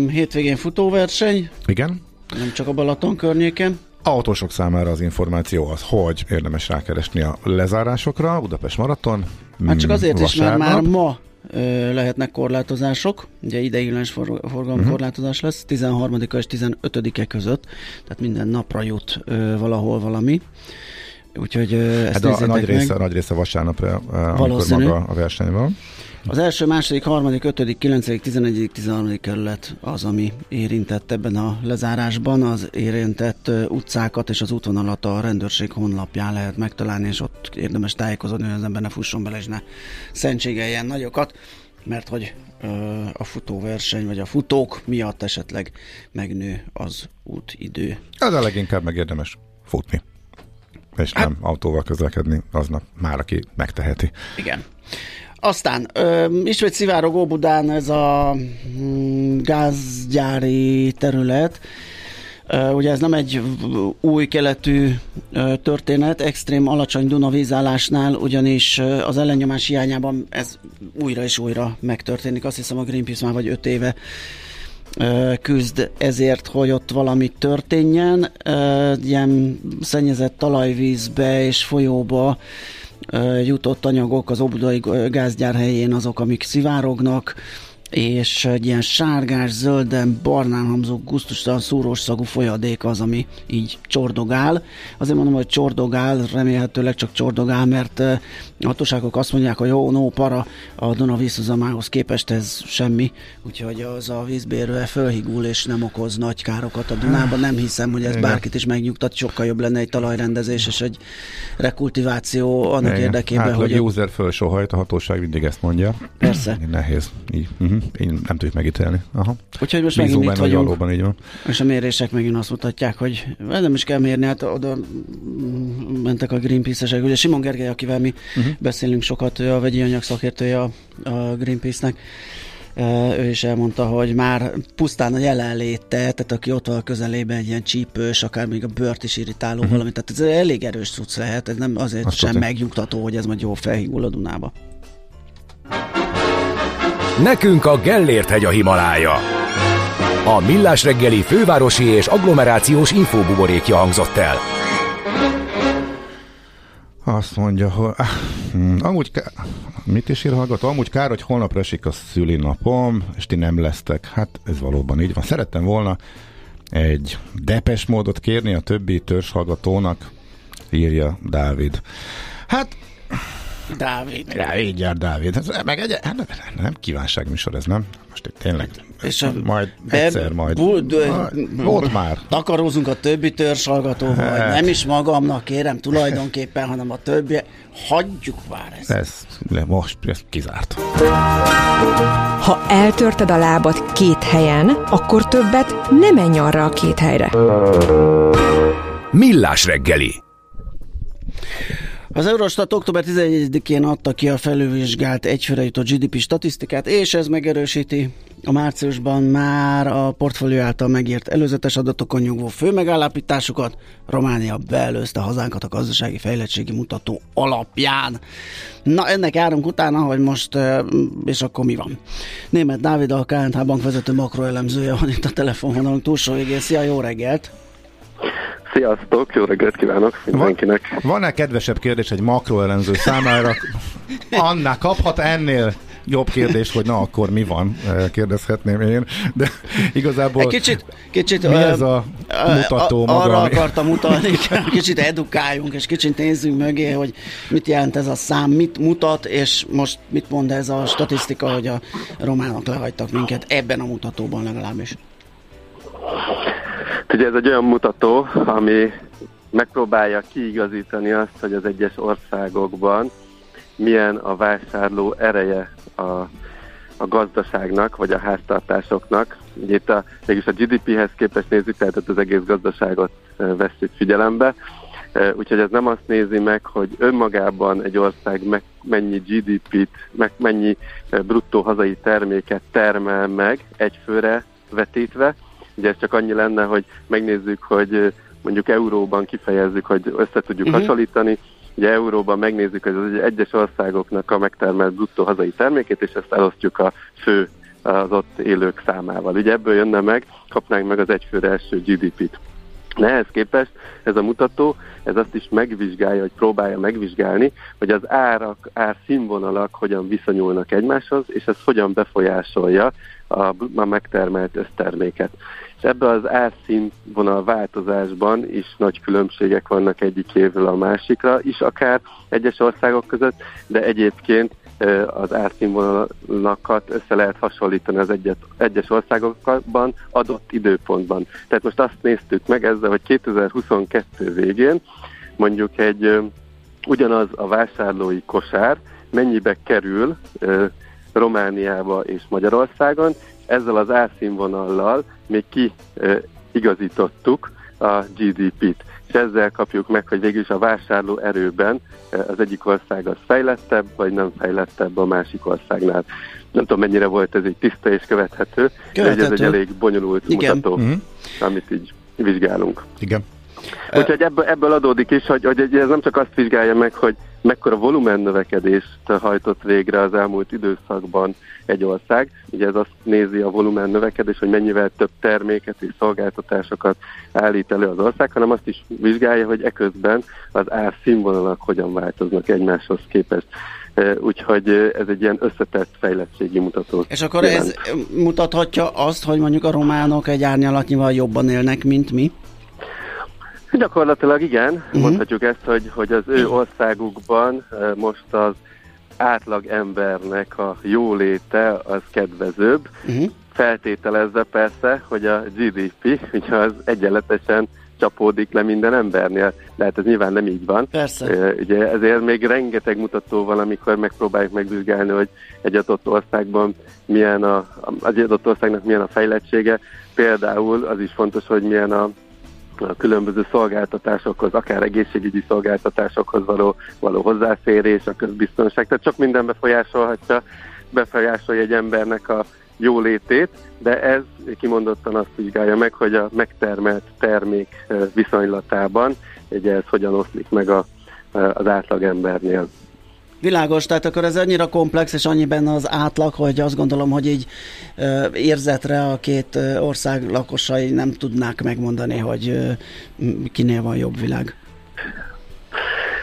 Hétvégén futóverseny, Igen? nem csak a Balaton környéken. Autósok számára az információ az, hogy érdemes rákeresni a lezárásokra, Budapest Maraton. Hát csak azért is, mert vasárnap. már ma ö, lehetnek korlátozások, ugye ideiglenes for, forgalmi Mhm. uh-huh. korlátozás lesz, 13-a és 15-e között, tehát minden napra jut ö, valahol valami. Úgyhogy ö, ezt Hát a, a nagy, meg. része, a nagy része vasárnapra, eh, amikor maga a verseny van. Az első, második, harmadik, ötödik, kilencedik, tizenegyedik, tizenharmadik kerület az, ami érintett ebben a lezárásban. Az érintett utcákat és az útvonalat a rendőrség honlapján lehet megtalálni, és ott érdemes tájékozódni, hogy az ember ne fusson bele, és ne szentségeljen nagyokat, mert hogy ö, a futóverseny, vagy a futók miatt esetleg megnő az útidő. Ez a leginkább meg érdemes futni. És Hát- nem autóval közlekedni aznap már, aki megteheti. Igen. Aztán ismét szivárog Óbudán ez a mm, gázgyári terület, Ugye ez nem egy új keletű történet, extrém alacsony Duna vízállásnál, ugyanis az ellennyomás hiányában ez újra és újra megtörténik. Azt hiszem a Greenpeace már vagy öt éve küzd ezért, hogy ott valami történjen. Ilyen szennyezett talajvízbe és folyóba jutott anyagok az obudai gázgyár helyén azok, amik szivárognak, és egy ilyen sárgás, zölden, barnán hamzó, gusztustalan szúrós szagú folyadék az, ami így csordogál. Azért mondom, hogy csordogál, remélhetőleg csak csordogál, mert a hatóságok azt mondják, hogy jó, no, para, a Duna vízhozamához képest ez semmi, úgyhogy az a vízbérő fölhigul és nem okoz nagy károkat a Dunában. Nem hiszem, hogy ez bárkit is megnyugtat, sokkal jobb lenne egy talajrendezés és egy rekultiváció annak Igen. érdekében, hát, hogy... a user fölsohajt, a hatóság mindig ezt mondja. Persze. Nehéz. Így. Uh-huh én nem tudjuk megítélni. Aha. Úgyhogy most Bízó megint itt vagyunk. Valóban így van. És a mérések megint azt mutatják, hogy nem is kell mérni, hát oda mentek a Greenpeace-esek. Ugye Simon Gergely, akivel mi uh-huh. beszélünk sokat, ő a vegyi anyag szakértője a, a Greenpeace-nek, ő is elmondta, hogy már pusztán a jelenléte, tehát aki ott van a közelében egy ilyen csípős, akár még a bört is irritáló uh-huh. valami, tehát ez elég erős cucc lehet, ez nem azért Azt sem megnyugtató, hogy ez majd jó felhígul a Dunába. Nekünk a Gellért hegy a Himalája. A Millás reggeli fővárosi és agglomerációs infóbuborékja hangzott el. Azt mondja, hogy hm, amúgy, mit is ír hallgató? Amúgy kár, hogy holnap esik a szülinapom, és ti nem lesztek. Hát ez valóban így van. Szerettem volna egy depes módot kérni a többi hallgatónak, írja Dávid. Hát Dávid. Ja, így jár Dávid. Ez, meg egy, hát nem, nem kívánságműsor ez, nem? Most itt tényleg. És a, majd egyszer, majd. Volt már. Takarózunk a többi törzsalgatóval, hát. nem is magamnak kérem tulajdonképpen, hanem a többi. Hagyjuk már ezt. Ez, le, most ez kizárt. Ha eltörted a lábad két helyen, akkor többet nem menj arra a két helyre. Millás reggeli az Eurostat október 11-én adta ki a felülvizsgált egyfőre jutott GDP statisztikát, és ez megerősíti a márciusban már a portfólió által megírt előzetes adatokon nyugvó fő megállapításokat. Románia beelőzte hazánkat a gazdasági fejlettségi mutató alapján. Na, ennek járunk utána, hogy most, és akkor mi van? Német Dávid, a KNH bank vezető makroelemzője van itt a telefonvonalunk túlsó végén. Szia, jó reggelt! Sziasztok, jó reggelt kívánok mindenkinek. Van, van-e kedvesebb kérdés egy makroellenző számára? Anna kaphat ennél jobb kérdés, hogy na akkor mi van, kérdezhetném én, de igazából egy kicsit, kicsit mi ez a mutató a, maga? Arra akartam mutatni, kicsit edukáljunk, és kicsit nézzünk mögé, hogy mit jelent ez a szám, mit mutat, és most mit mond ez a statisztika, hogy a románok lehagytak minket ebben a mutatóban legalábbis. Ugye ez egy olyan mutató, ami megpróbálja kiigazítani azt, hogy az egyes országokban milyen a vásárló ereje a, a gazdaságnak, vagy a háztartásoknak. Ugye itt a, mégis a GDP-hez képest nézzük, tehát az egész gazdaságot veszük figyelembe. Úgyhogy ez nem azt nézi meg, hogy önmagában egy ország meg, mennyi GDP-t, meg mennyi bruttó hazai terméket termel meg egyfőre vetítve, Ugye ez csak annyi lenne, hogy megnézzük, hogy mondjuk euróban kifejezzük, hogy össze tudjuk uh-huh. hasonlítani. Ugye euróban megnézzük, hogy az egyes országoknak a megtermelt bruttó hazai termékét, és ezt elosztjuk a fő az ott élők számával. Ugye ebből jönne meg, kapnánk meg az egyfőre első GDP-t. Nehez képest ez a mutató, ez azt is megvizsgálja, hogy próbálja megvizsgálni, hogy az árak, árszínvonalak hogyan viszonyulnak egymáshoz, és ez hogyan befolyásolja a, a megtermelt összterméket. És ebben az árszínvonal változásban is nagy különbségek vannak egyik évről a másikra is, akár egyes országok között, de egyébként az árszínvonalakat össze lehet hasonlítani az egyet, egyes országokban adott időpontban. Tehát most azt néztük meg ezzel, hogy 2022 végén mondjuk egy ugyanaz a vásárlói kosár mennyibe kerül Romániába és Magyarországon, ezzel az árszínvonallal még kiigazítottuk a GDP-t. És ezzel kapjuk meg, hogy végül is a vásárló erőben az egyik ország az fejlettebb, vagy nem fejlettebb a másik országnál. Nem tudom, mennyire volt ez egy tiszta és követhető, követhető. de ez egy elég bonyolult Igen. mutató, uh-huh. amit így vizsgálunk. Igen. Úgyhogy ebből, ebből adódik is, hogy, hogy ez nem csak azt vizsgálja meg, hogy mekkora volumen növekedést hajtott végre az elmúlt időszakban egy ország. Ugye ez azt nézi a volumen növekedés, hogy mennyivel több terméket és szolgáltatásokat állít elő az ország, hanem azt is vizsgálja, hogy eközben az árszínvonalak hogyan változnak egymáshoz képest. Úgyhogy ez egy ilyen összetett fejlettségi mutató. És akkor jelent. ez mutathatja azt, hogy mondjuk a románok egy árnyalatnyival jobban élnek, mint mi? Gyakorlatilag igen, uh-huh. mondhatjuk ezt, hogy, hogy az ő országukban most az átlag embernek a jóléte az kedvezőbb. Uh-huh. Feltételezve persze, hogy a GDP, ugye az egyenletesen csapódik le minden embernél. De hát ez nyilván nem így van. Persze. Ugye ezért még rengeteg mutató van, amikor megpróbáljuk megvizsgálni, hogy egy adott országban milyen a, egy adott országnak milyen a fejlettsége. Például az is fontos, hogy milyen a különböző szolgáltatásokhoz, akár egészségügyi szolgáltatásokhoz való, való hozzáférés, a közbiztonság, tehát csak minden befolyásolhatja, befolyásolja egy embernek a jólétét, de ez kimondottan azt vizsgálja meg, hogy a megtermelt termék viszonylatában ugye ez hogyan oszlik meg a, az átlagembernél. Világos, tehát akkor ez annyira komplex, és annyi benne az átlag, hogy azt gondolom, hogy így ö, érzetre a két ország lakosai nem tudnák megmondani, hogy ö, kinél van jobb világ.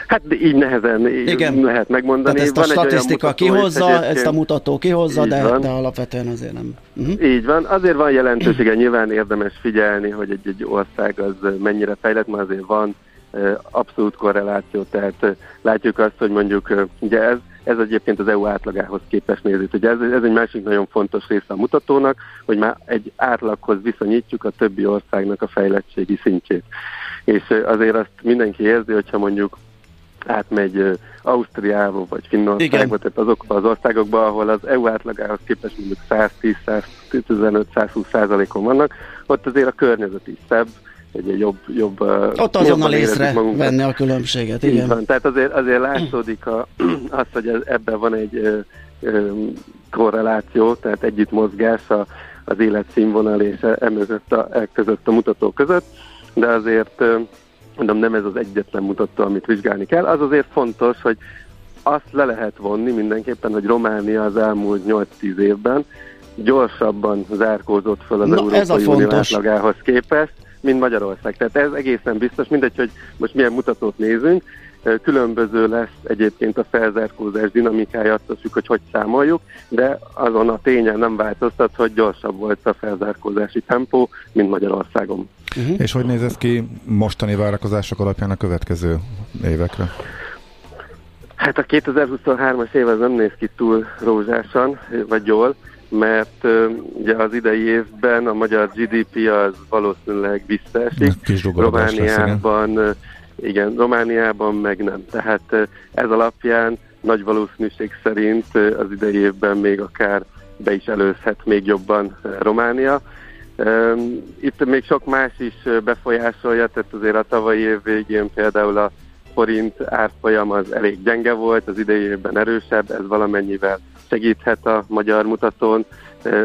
Hát így nehezen Igen. lehet megmondani. Tehát ezt a van statisztika mutató, kihozza, ezt a mutató kihozza, de, de alapvetően azért nem. Uh-huh. Így van. Azért van jelentősége, nyilván érdemes figyelni, hogy egy, egy ország az mennyire fejlett, mert azért van abszolút korreláció, tehát látjuk azt, hogy mondjuk ugye ez, ez egyébként az EU átlagához képest nézít. Ugye ez, ez egy másik nagyon fontos része a mutatónak, hogy már egy átlaghoz viszonyítjuk a többi országnak a fejlettségi szintjét. És azért azt mindenki érzi, hogyha mondjuk átmegy Ausztriába vagy Finnországba, tehát azokba az országokba, ahol az EU átlagához képest mondjuk 110-115-120 százalékon vannak, ott azért a környezet is szebb, egy jobb, jobb Ott azonnal észre venni a különbséget, igen. van, tehát azért, azért látszódik a, az, hogy ebben van egy ö, ö, korreláció, tehát együtt mozgás a, az életszínvonal és emögött a, e között a mutató között, de azért mondom, nem ez az egyetlen mutató, amit vizsgálni kell. Az azért fontos, hogy azt le lehet vonni mindenképpen, hogy Románia az elmúlt 8-10 évben gyorsabban zárkózott fel az Na, Európai Unió átlagához képest, mint Magyarország. Tehát ez egészen biztos, mindegy, hogy most milyen mutatót nézünk, különböző lesz egyébként a felzárkózás dinamikája, attól függ, hogy hogy számoljuk, de azon a tényen nem változtat, hogy gyorsabb volt a felzárkózási tempó, mint Magyarországon. Uh-huh. És hogy néz ez ki mostani várakozások alapján a következő évekre? Hát a 2023-as év az nem néz ki túl rózsásan, vagy jól mert ugye az idei évben a magyar GDP az valószínűleg visszaesik. Romániában, lesz, igen. igen, Romániában meg nem. Tehát ez alapján nagy valószínűség szerint az idei évben még akár be is előzhet még jobban Románia. Itt még sok más is befolyásolja, tehát azért a tavalyi év végén például a forint árfolyam az elég gyenge volt, az idei évben erősebb, ez valamennyivel segíthet a magyar mutatón.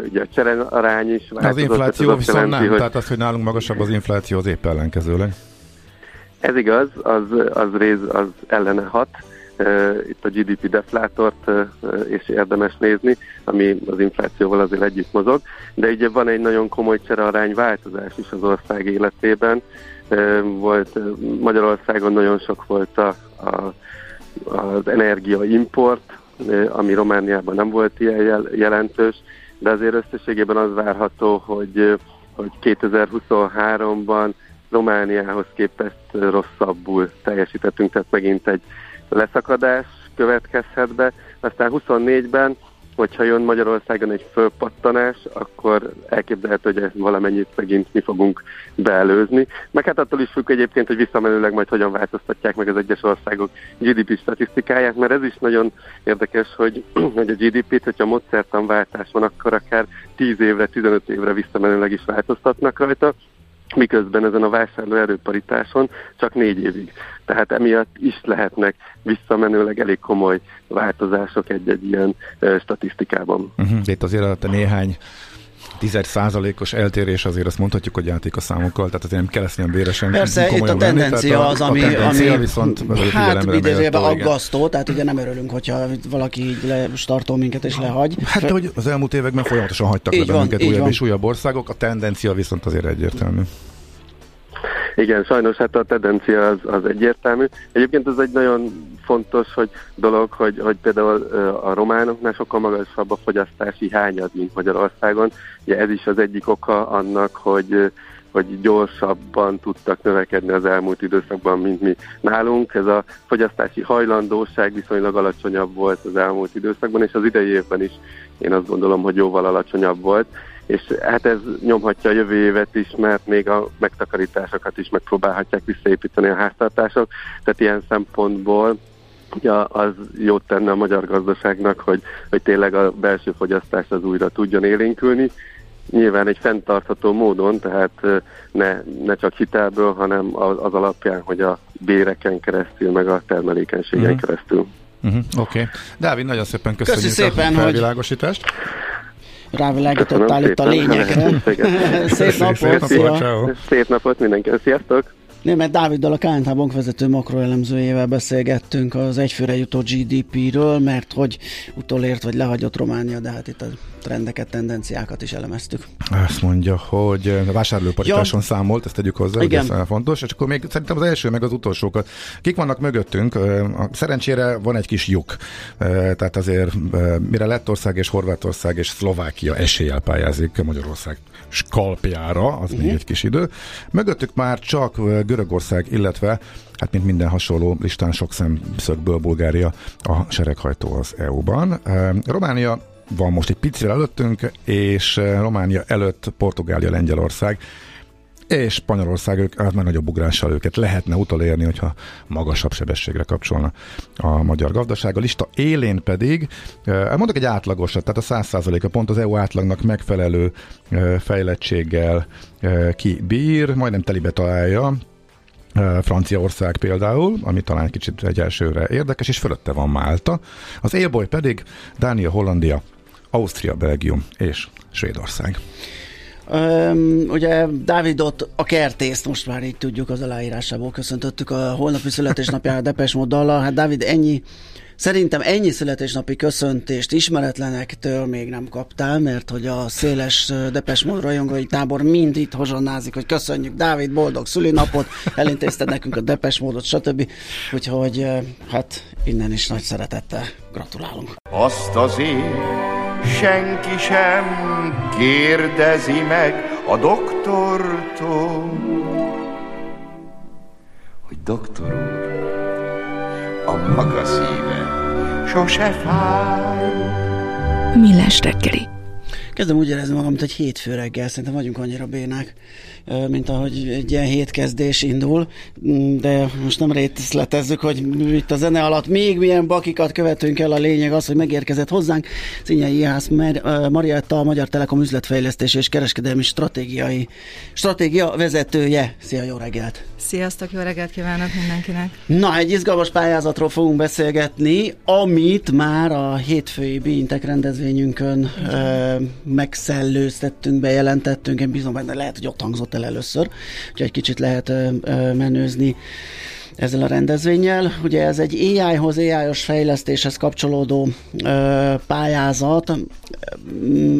Ugye a csere arány is változott. Az infláció viszont jelenti, nem, hogy... tehát az, hogy nálunk magasabb az infláció, az épp ellenkezőleg. Ez igaz, az, az rész az ellene hat. Itt a GDP deflátort és érdemes nézni, ami az inflációval azért együtt mozog, de ugye van egy nagyon komoly arány változás is az ország életében. Volt Magyarországon nagyon sok volt a, a, az energiaimport, ami Romániában nem volt ilyen jelentős, de azért összességében az várható, hogy, hogy 2023-ban Romániához képest rosszabbul teljesítettünk, tehát megint egy leszakadás következhet be. Aztán 24-ben hogyha jön Magyarországon egy fölpattanás, akkor elképzelhető, hogy valamennyit megint mi fogunk beelőzni. Meg hát attól is függ egyébként, hogy visszamenőleg majd hogyan változtatják meg az egyes országok GDP statisztikáját, mert ez is nagyon érdekes, hogy, hogy a GDP-t, hogyha módszertanváltás van, akkor akár 10 évre, 15 évre visszamenőleg is változtatnak rajta. Miközben ezen a vásárló erőparitáson csak négy évig. Tehát emiatt is lehetnek visszamenőleg elég komoly változások egy-egy ilyen statisztikában. Uh-huh. Itt azért a néhány tized százalékos eltérés azért azt mondhatjuk, hogy játék a számokkal, tehát azért nem kell ezt ilyen véresen Persze, itt a tendencia az, ami, a tendencia ami viszont hát idézőjelben aggasztó, tehát ugye nem örülünk, hogyha valaki így startol minket és lehagy. Hát, hogy az elmúlt években folyamatosan hagytak így le bennünket újabb van. és újabb országok, a tendencia viszont azért egyértelmű. Igen, sajnos hát a tendencia az, az egyértelmű. Egyébként ez egy nagyon fontos hogy dolog, hogy, hogy például a románoknál sokkal magasabb a fogyasztási hányad, mint Magyarországon. Ugye ez is az egyik oka annak, hogy hogy gyorsabban tudtak növekedni az elmúlt időszakban, mint mi nálunk. Ez a fogyasztási hajlandóság viszonylag alacsonyabb volt az elmúlt időszakban, és az idei évben is én azt gondolom, hogy jóval alacsonyabb volt és hát ez nyomhatja a jövő évet is, mert még a megtakarításokat is megpróbálhatják visszaépíteni a háztartások, tehát ilyen szempontból ugye az jót tenne a magyar gazdaságnak, hogy, hogy tényleg a belső fogyasztás az újra tudjon élénkülni, nyilván egy fenntartható módon, tehát ne, ne csak hitelből, hanem az, az alapján, hogy a béreken keresztül, meg a termelékenységen uh-huh. keresztül. Uh-huh. Oké. Okay. Dávid, nagyon szépen köszönjük Köszi szépen, a felvilágosítást. Hogy rávilágítottál itt a lényegre. Szép napot, szép napot, szép napot mindenkinek, sziasztok! Német Dáviddal a KNH bankvezető makroelemzőjével beszélgettünk az egyfőre jutó GDP-ről, mert hogy utolért vagy lehagyott Románia, de hát itt a trendeket, tendenciákat is elemeztük. Azt mondja, hogy a vásárlóparitáson ja. számolt, ezt tegyük hozzá, Igen. hogy ez fontos, és akkor még szerintem az első meg az utolsókat. Kik vannak mögöttünk? Szerencsére van egy kis lyuk, tehát azért mire Lettország és Horvátország és Szlovákia eséllyel pályázik Magyarország skalpjára, az uh-huh. még egy kis idő. Mögöttük már csak Görögország, illetve hát mint minden hasonló listán sok szemszögből Bulgária a sereghajtó az EU-ban. Románia van most egy picivel előttünk, és Románia előtt Portugália, Lengyelország és Spanyolország ők, hát már nagyobb ugrással őket lehetne utolérni, hogyha magasabb sebességre kapcsolna a magyar gazdaság. A lista élén pedig, mondok egy átlagosat, tehát a 100% a pont az EU átlagnak megfelelő fejlettséggel ki bír, majdnem telibe találja, Franciaország például, ami talán kicsit egy elsőre érdekes, és fölötte van Málta. Az élboly pedig Dánia, Hollandia, Ausztria, Belgium és Svédország. Um, ugye Dávidot, a kertészt most már így tudjuk az aláírásából köszöntöttük a holnapi születésnapjára Depes Moddallal. Hát Dávid, ennyi Szerintem ennyi születésnapi köszöntést ismeretlenektől még nem kaptál, mert hogy a széles Depes Mód rajongói tábor mind itt hozsonnázik, hogy köszönjük Dávid, boldog szülinapot, elintézted nekünk a Depes Módot, stb. Úgyhogy hát innen is nagy szeretettel gratulálunk. Azt azért senki sem kérdezi meg a doktortól, hogy doktor úr, a maga szíve sose fáj. Millás reggeli. Kezdem úgy érezni magam, mint egy hétfő reggel, szerintem vagyunk annyira bénák, mint ahogy egy ilyen hétkezdés indul, mm, de most nem részletezzük, hogy itt a zene alatt még milyen bakikat követünk el, a lényeg az, hogy megérkezett hozzánk Szinyei Ihász Marietta, a Magyar Telekom üzletfejlesztés és kereskedelmi stratégiai stratégia vezetője. Szia, jó reggelt! Sziasztok, jó reggelt kívánok mindenkinek! Na, egy izgalmas pályázatról fogunk beszélgetni, amit már a hétfői Beintek rendezvényünkön megszellőztettünk, bejelentettünk, én bízom benne, lehet, hogy ott hangzott el először, úgyhogy egy kicsit lehet menőzni ezzel a rendezvényel. Ugye ez egy AI-hoz, AI-os fejlesztéshez kapcsolódó ö, pályázat,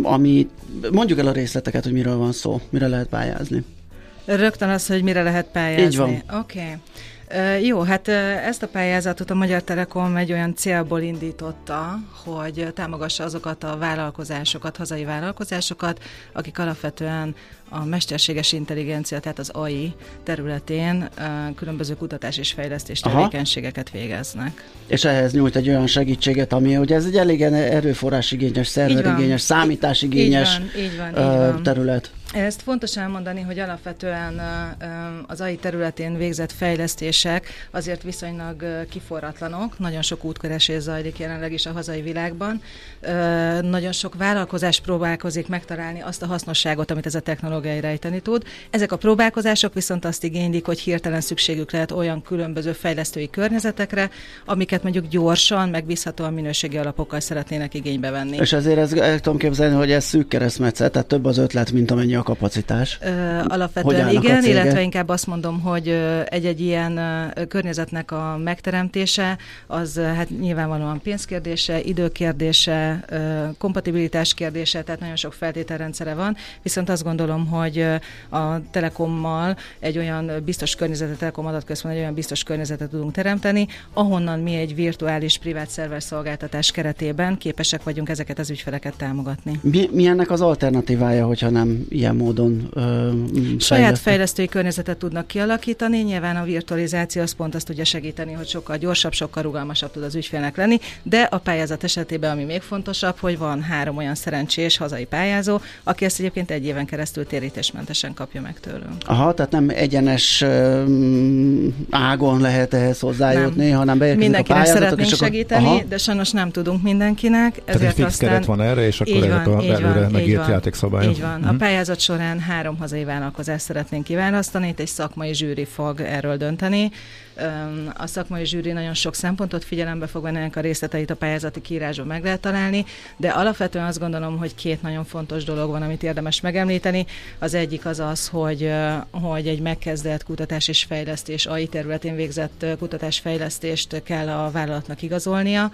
ami mondjuk el a részleteket, hogy miről van szó, mire lehet pályázni. Rögtön az, hogy mire lehet pályázni. Így van. Oké. Okay. Jó, hát ezt a pályázatot a Magyar Telekom egy olyan célból indította, hogy támogassa azokat a vállalkozásokat, hazai vállalkozásokat, akik alapvetően a mesterséges intelligencia, tehát az AI területén különböző kutatás és fejlesztés tevékenységeket végeznek. És ehhez nyújt egy olyan segítséget, ami ugye ez egy elég erőforrásigényes, szerverigényes, számításigényes így van, így van, így van. terület. Ezt fontos elmondani, hogy alapvetően az AI területén végzett fejlesztések azért viszonylag kiforratlanok. Nagyon sok útkeresés zajlik jelenleg is a hazai világban. Nagyon sok vállalkozás próbálkozik megtalálni azt a hasznosságot, amit ez a technológia rejteni tud. Ezek a próbálkozások viszont azt igénylik, hogy hirtelen szükségük lehet olyan különböző fejlesztői környezetekre, amiket mondjuk gyorsan, megbízhatóan minőségi alapokkal szeretnének igénybe venni. És ezért ez, el tudom képzelni, hogy ez szűk keresztmetszet, tehát több az ötlet, mint amennyi a kapacitás. Ö, alapvetően igen, illetve inkább azt mondom, hogy egy-egy ilyen környezetnek a megteremtése, az hát nyilvánvalóan pénzkérdése, időkérdése, kompatibilitás kérdése, tehát nagyon sok feltételrendszere van, viszont azt gondolom, hogy a Telekommal egy olyan biztos környezetet, Telekom adatközpont egy olyan biztos környezetet tudunk teremteni, ahonnan mi egy virtuális privát szerver szolgáltatás keretében képesek vagyunk ezeket az ügyfeleket támogatni. Mi, mi ennek az alternatívája, hogyha nem ilyen módon ö, Saját fejlesztői környezetet tudnak kialakítani, nyilván a virtualizáció az pont azt tudja segíteni, hogy sokkal gyorsabb, sokkal rugalmasabb tud az ügyfélnek lenni, de a pályázat esetében, ami még fontosabb, hogy van három olyan szerencsés hazai pályázó, aki ezt egyébként egy éven keresztül térítésmentesen kapja meg tőlünk. Aha, tehát nem egyenes ágon lehet ehhez hozzájutni, nem. hanem beérkezik Mindenkinek a szeretnénk és akkor... segíteni, Aha. de sajnos nem tudunk mindenkinek. Ezért Tehát egy fix aztán... keret van erre, és akkor ezek van, a belőle megírt játékszabályok. Így van. A mhm. Pályázat során három hazai vállalkozást szeretnénk kiválasztani, itt egy szakmai zsűri fog erről dönteni. A szakmai zsűri nagyon sok szempontot figyelembe fog venni, ennek a részleteit a pályázati kiírásban meg lehet találni, de alapvetően azt gondolom, hogy két nagyon fontos dolog van, amit érdemes megemlíteni. Az egyik az az, hogy, hogy egy megkezdett kutatás és fejlesztés, AI területén végzett kutatásfejlesztést kell a vállalatnak igazolnia.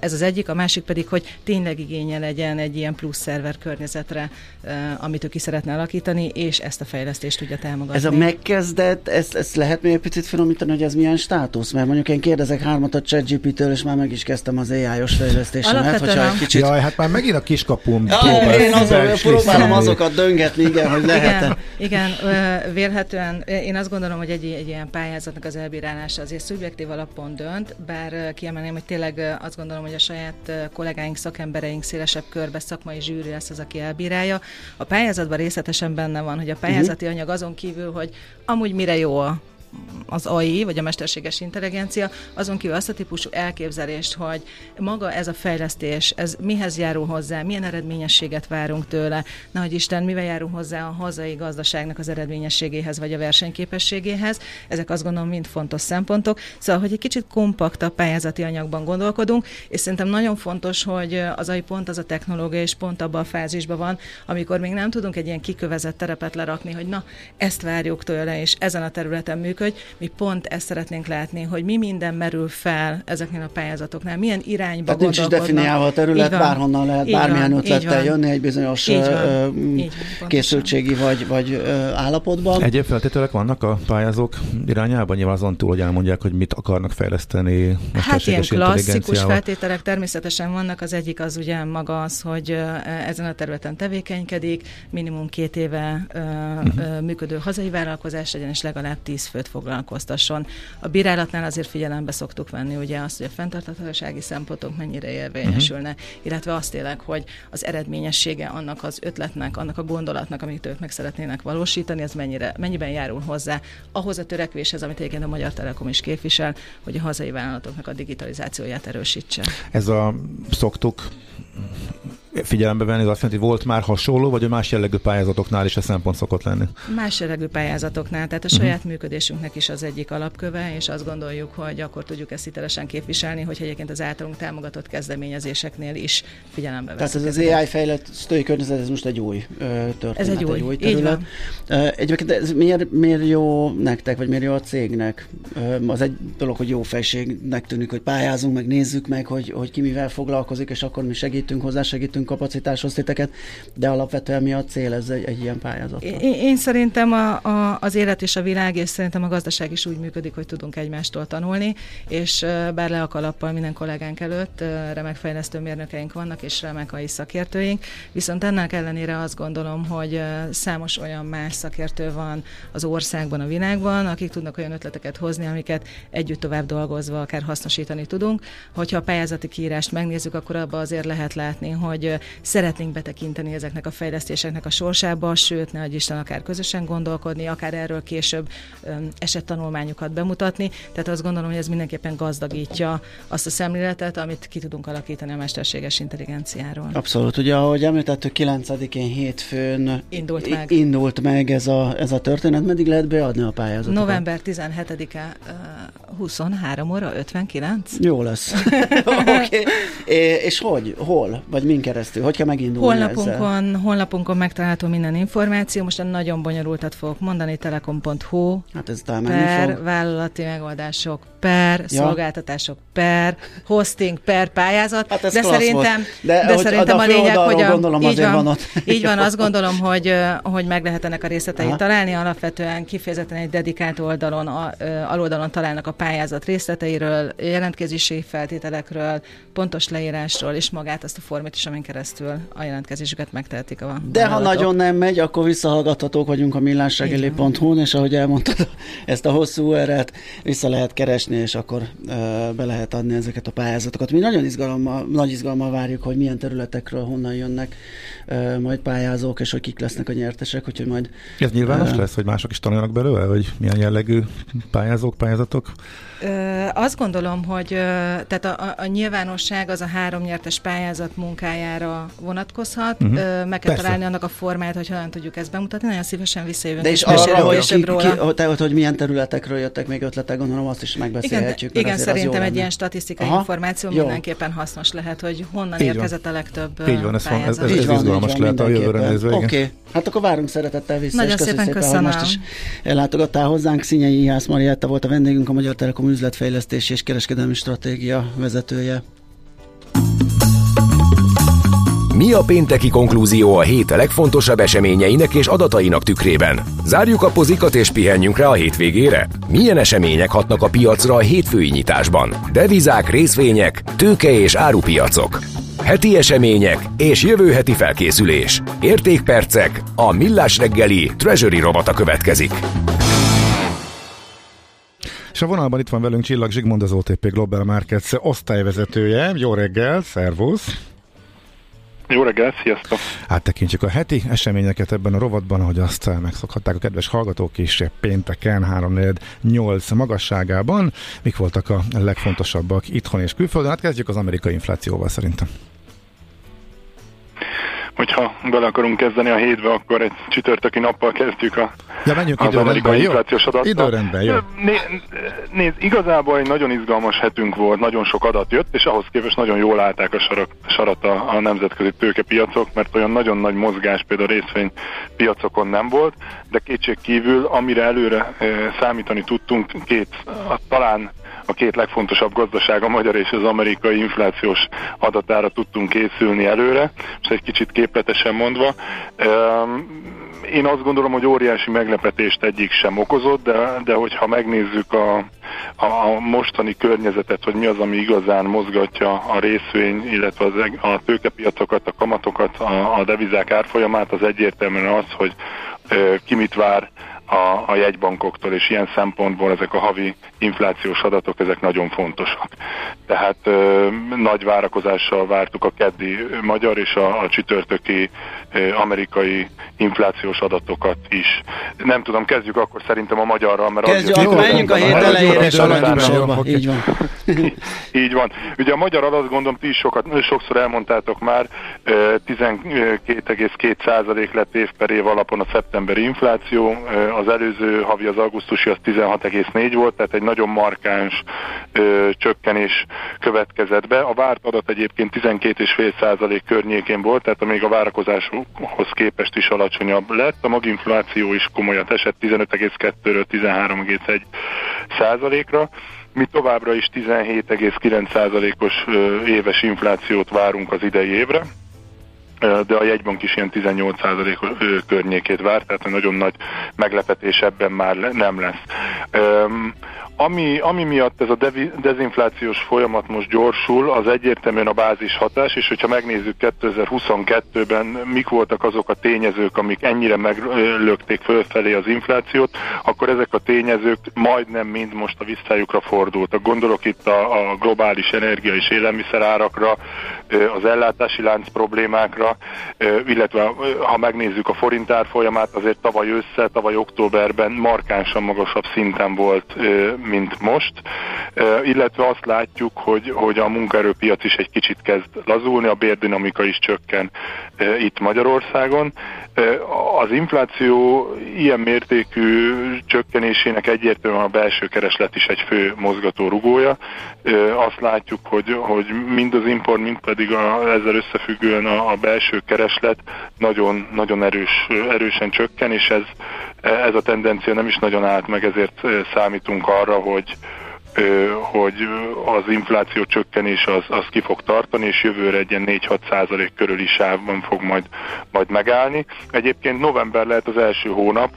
Ez az egyik, a másik pedig, hogy tényleg igénye legyen egy ilyen plusz szerver környezetre, amit ő ki szeretne alakítani, és ezt a fejlesztést tudja támogatni. Ez a megkezdett, ezt, ezt lehet még egy picit finomítani, hogy ez milyen státusz? Mert mondjuk én kérdezek hármat a ChatGPT-től, és már meg is kezdtem az AI-os fejlesztésemet, hogyha egy kicsit... Jaj, hát már megint a kiskapum ja, Én azon, próbálom azokat döngetni, igen, hogy lehet Igen, igen vélhetően én azt gondolom, hogy egy, egy ilyen pályázatnak az elbírálása azért szubjektív alapon dönt, bár kiemelném, hogy tényleg azt gondolom, hogy a saját kollégáink, szakembereink szélesebb körbe szakmai zsűri lesz az, aki elbírálja. A pályázatban részletesen benne van, hogy a pályázati anyag azon kívül, hogy amúgy mire jó a az AI, vagy a mesterséges intelligencia, azon kívül azt a típusú elképzelést, hogy maga ez a fejlesztés, ez mihez járul hozzá, milyen eredményességet várunk tőle, nehogy Isten, mivel járul hozzá a hazai gazdaságnak az eredményességéhez, vagy a versenyképességéhez, ezek azt gondolom mind fontos szempontok. Szóval, hogy egy kicsit kompaktabb pályázati anyagban gondolkodunk, és szerintem nagyon fontos, hogy az AI pont az a technológia, és pont abban a fázisban van, amikor még nem tudunk egy ilyen kikövezett terepet lerakni, hogy na, ezt várjuk tőle, és ezen a területen működik, működj. Mi pont ezt szeretnénk látni, hogy mi minden merül fel ezeknél a pályázatoknál, milyen irányba Tehát nincs is definiálva a terület, bárhonnan lehet így bármilyen van, ötlettel jönni egy bizonyos van, készültségi vagy, vagy állapotban. Egyéb feltételek vannak a pályázók irányában? Nyilván azon túl, hogy elmondják, hogy mit akarnak fejleszteni. Hát ilyen klasszikus feltételek természetesen vannak. Az egyik az ugye maga az, hogy ezen a területen tevékenykedik, minimum két éve uh-huh. működő hazai vállalkozás legyen, és legalább tíz főt foglalkoztasson. A bírálatnál azért figyelembe szoktuk venni ugye azt, hogy a fenntarthatósági szempontok mennyire érvényesülnek, uh-huh. illetve azt tényleg, hogy az eredményessége annak az ötletnek, annak a gondolatnak, amit ők meg szeretnének valósítani, ez mennyire, mennyiben járul hozzá ahhoz a törekvéshez, amit egyébként a Magyar Telekom is képvisel, hogy a hazai vállalatoknak a digitalizációját erősítse. Ez a szoktuk figyelembe venni, az azt jelenti, hogy volt már hasonló, vagy a más jellegű pályázatoknál is a szempont szokott lenni? Más jellegű pályázatoknál, tehát a uh-huh. saját működésünknek is az egyik alapköve, és azt gondoljuk, hogy akkor tudjuk ezt hitelesen képviselni, hogy egyébként az általunk támogatott kezdeményezéseknél is figyelembe veszünk. Tehát ez az AI fejlesztői környezet, ez most egy új történet, ez egy új, egy új terület. Egyébként ez miért, miért jó nektek, vagy miért jó a cégnek? Az egy dolog, hogy jó fejségnek tűnik, hogy pályázunk, meg nézzük meg, hogy, hogy ki mivel foglalkozik, és akkor mi segítünk hozzá, segítünk segítünk kapacitáshoz titeket, de alapvetően mi a cél ez egy, egy ilyen pályázat? Én, én szerintem a, a, az élet és a világ, és szerintem a gazdaság is úgy működik, hogy tudunk egymástól tanulni, és bár le a kalappal minden kollégánk előtt, remek fejlesztő mérnökeink vannak, és remek AI szakértőink, viszont ennek ellenére azt gondolom, hogy számos olyan más szakértő van az országban, a világban, akik tudnak olyan ötleteket hozni, amiket együtt tovább dolgozva akár hasznosítani tudunk. Hogyha a pályázati kiírást megnézzük, akkor abban azért lehet látni, hogy hogy szeretnénk betekinteni ezeknek a fejlesztéseknek a sorsába, sőt, ne Isten akár közösen gondolkodni, akár erről később esettanulmányokat bemutatni. Tehát azt gondolom, hogy ez mindenképpen gazdagítja azt a szemléletet, amit ki tudunk alakítani a mesterséges intelligenciáról. Abszolút. Ugye, ahogy említettük, 9-én hétfőn indult meg, indult meg ez, a, ez a történet. Meddig lehet beadni a pályázatot? November 17-e 23 óra 59. Jó lesz. okay. És hogy? Hol? Vagy min keresztül? Hogy kell megindulni honlapunkon, ezzel? Honlapunkon megtalálható minden információ. Most nagyon bonyolultat fogok mondani, telekom.hu hát ez per fog. vállalati megoldások, per ja. szolgáltatások, per hosting, per pályázat. Hát ez de szerintem, de, de hogy, szerintem a, a lényeg, hogy a, gondolom így van, van ott. így van, azt gondolom, hogy, hogy meg lehet ennek a részleteit Aha. találni. Alapvetően kifejezetten egy dedikált oldalon, a, aloldalon találnak a pályázat részleteiről, jelentkezési feltételekről, pontos leírásról, és magát azt a formát is, amin keresztül a jelentkezésüket megtehetik a De ha nagyon nem megy, akkor visszahallgathatók vagyunk a millásregeli.hu-n, és ahogy elmondtad, ezt a hosszú eret vissza lehet keresni, és akkor uh, be lehet adni ezeket a pályázatokat. Mi nagyon izgalommal, nagy izgalommal várjuk, hogy milyen területekről honnan jönnek uh, majd pályázók, és hogy kik lesznek a nyertesek, úgyhogy majd... Ez nyilvános uh, lesz, hogy mások is tanulnak belőle, hogy milyen jellegű pályázók, pályázatok? Ö, azt gondolom, hogy ö, tehát a, a, nyilvánosság az a három nyertes pályázat munkájára vonatkozhat. Uh-huh. Ö, meg kell Persze. találni annak a formáját, hogy hogyan tudjuk ezt bemutatni. Nagyon szívesen visszajövünk. De és arra, hogy, ki, ki, te, hogy milyen területekről jöttek még ötletek, gondolom azt is megbeszélhetjük. Igen, igen szerintem egy ilyen statisztikai Aha. információ jó. mindenképpen hasznos lehet, hogy honnan így érkezett a legtöbb Így van, ez, ez, ez, ez izgalmas lehet a jövőre nézve. Oké, okay. hát akkor várunk szeretettel vissza. Nagyon szépen köszönöm. Most is ellátogattál hozzánk. Szinyei Ihász Marietta volt a vendégünk, a Magyar Telekom üzletfejlesztési és kereskedelmi stratégia vezetője. Mi a pénteki konklúzió a hét legfontosabb eseményeinek és adatainak tükrében? Zárjuk a pozikat és pihenjünk rá a hétvégére? Milyen események hatnak a piacra a hétfői nyitásban? Devizák, részvények, tőke és árupiacok. Heti események és jövő heti felkészülés. Értékpercek, a millás reggeli Treasury robata következik. És a vonalban itt van velünk Csillag Zsigmond, az OTP Global Markets osztályvezetője. Jó reggel, szervusz! Jó reggel, sziasztok! Hát tekintjük a heti eseményeket ebben a rovatban, ahogy azt megszokhatták a kedves hallgatók is pénteken 3 8 magasságában. Mik voltak a legfontosabbak itthon és külföldön? Hát kezdjük az amerikai inflációval szerintem hogyha bele akarunk kezdeni a hétbe, akkor egy csütörtöki nappal kezdjük a, ja, menjünk az amerikai jó? inflációs adattal. Időrendben, jó. Né, nézd, igazából egy nagyon izgalmas hetünk volt, nagyon sok adat jött, és ahhoz képest nagyon jól állták a sarak, sarat a, a nemzetközi tőkepiacok, mert olyan nagyon nagy mozgás például részvénypiacokon nem volt, de kétség kívül, amire előre e, számítani tudtunk, két, a, talán a két legfontosabb gazdaság, a magyar és az amerikai inflációs adatára tudtunk készülni előre, és egy kicsit képletesen mondva. Én azt gondolom, hogy óriási meglepetést egyik sem okozott, de, de hogyha megnézzük a, a mostani környezetet, hogy mi az, ami igazán mozgatja a részvény, illetve az, a tőkepiacokat, a kamatokat, a, a devizák árfolyamát, az egyértelműen az, hogy ki mit vár a, a jegybankoktól, és ilyen szempontból ezek a havi inflációs adatok, ezek nagyon fontosak. Tehát ö, nagy várakozással vártuk a keddi magyar és a, a csütörtöki ö, amerikai inflációs adatokat is. Nem tudom, kezdjük akkor szerintem a magyarral, mert Kezdjük, az akkor menjünk a hét elejére, és Így van. Így van. Ugye a magyar adat, gondolom, ti is sokat, sokszor elmondtátok már, 12,2% lett év per év alapon a szeptemberi infláció, az előző havi az augusztusi az 16,4 volt, tehát egy nagyon markáns csökkenés következett be. A várt adat egyébként 12,5% környékén volt, tehát még a várakozáshoz képest is alacsonyabb lett. A maginfláció is komolyat esett 15,2-ről 13,1 százalékra. Mi továbbra is 17,9%-os éves inflációt várunk az idei évre de a jegybank is ilyen 18% környékét vár, tehát nagyon nagy meglepetés ebben már nem lesz. Ami, ami miatt ez a devi, dezinflációs folyamat most gyorsul, az egyértelműen a bázis hatás, és hogyha megnézzük 2022-ben mik voltak azok a tényezők, amik ennyire meglökték fölfelé az inflációt, akkor ezek a tényezők majdnem mind most a visszájukra fordultak. Gondolok itt a, a globális energia és élelmiszerárakra, az ellátási lánc problémákra, illetve ha megnézzük a forintár folyamát, azért tavaly össze, tavaly októberben markánsan magasabb szinten volt, mint most, illetve azt látjuk, hogy, hogy a munkaerőpiac is egy kicsit kezd lazulni, a bérdinamika is csökken itt Magyarországon. Az infláció ilyen mértékű csökkenésének egyértelműen a belső kereslet is egy fő mozgató rugója. Azt látjuk, hogy, hogy mind az import, mind pedig a, ezzel összefüggően a, a belső kereslet nagyon, nagyon erős, erősen csökken, és ez, ez a tendencia nem is nagyon állt meg, ezért számítunk arra, hogy, hogy az infláció csökkenés az, az ki fog tartani, és jövőre egy ilyen 4-6 százalék körüli sávban fog majd, majd megállni. Egyébként november lehet az első hónap,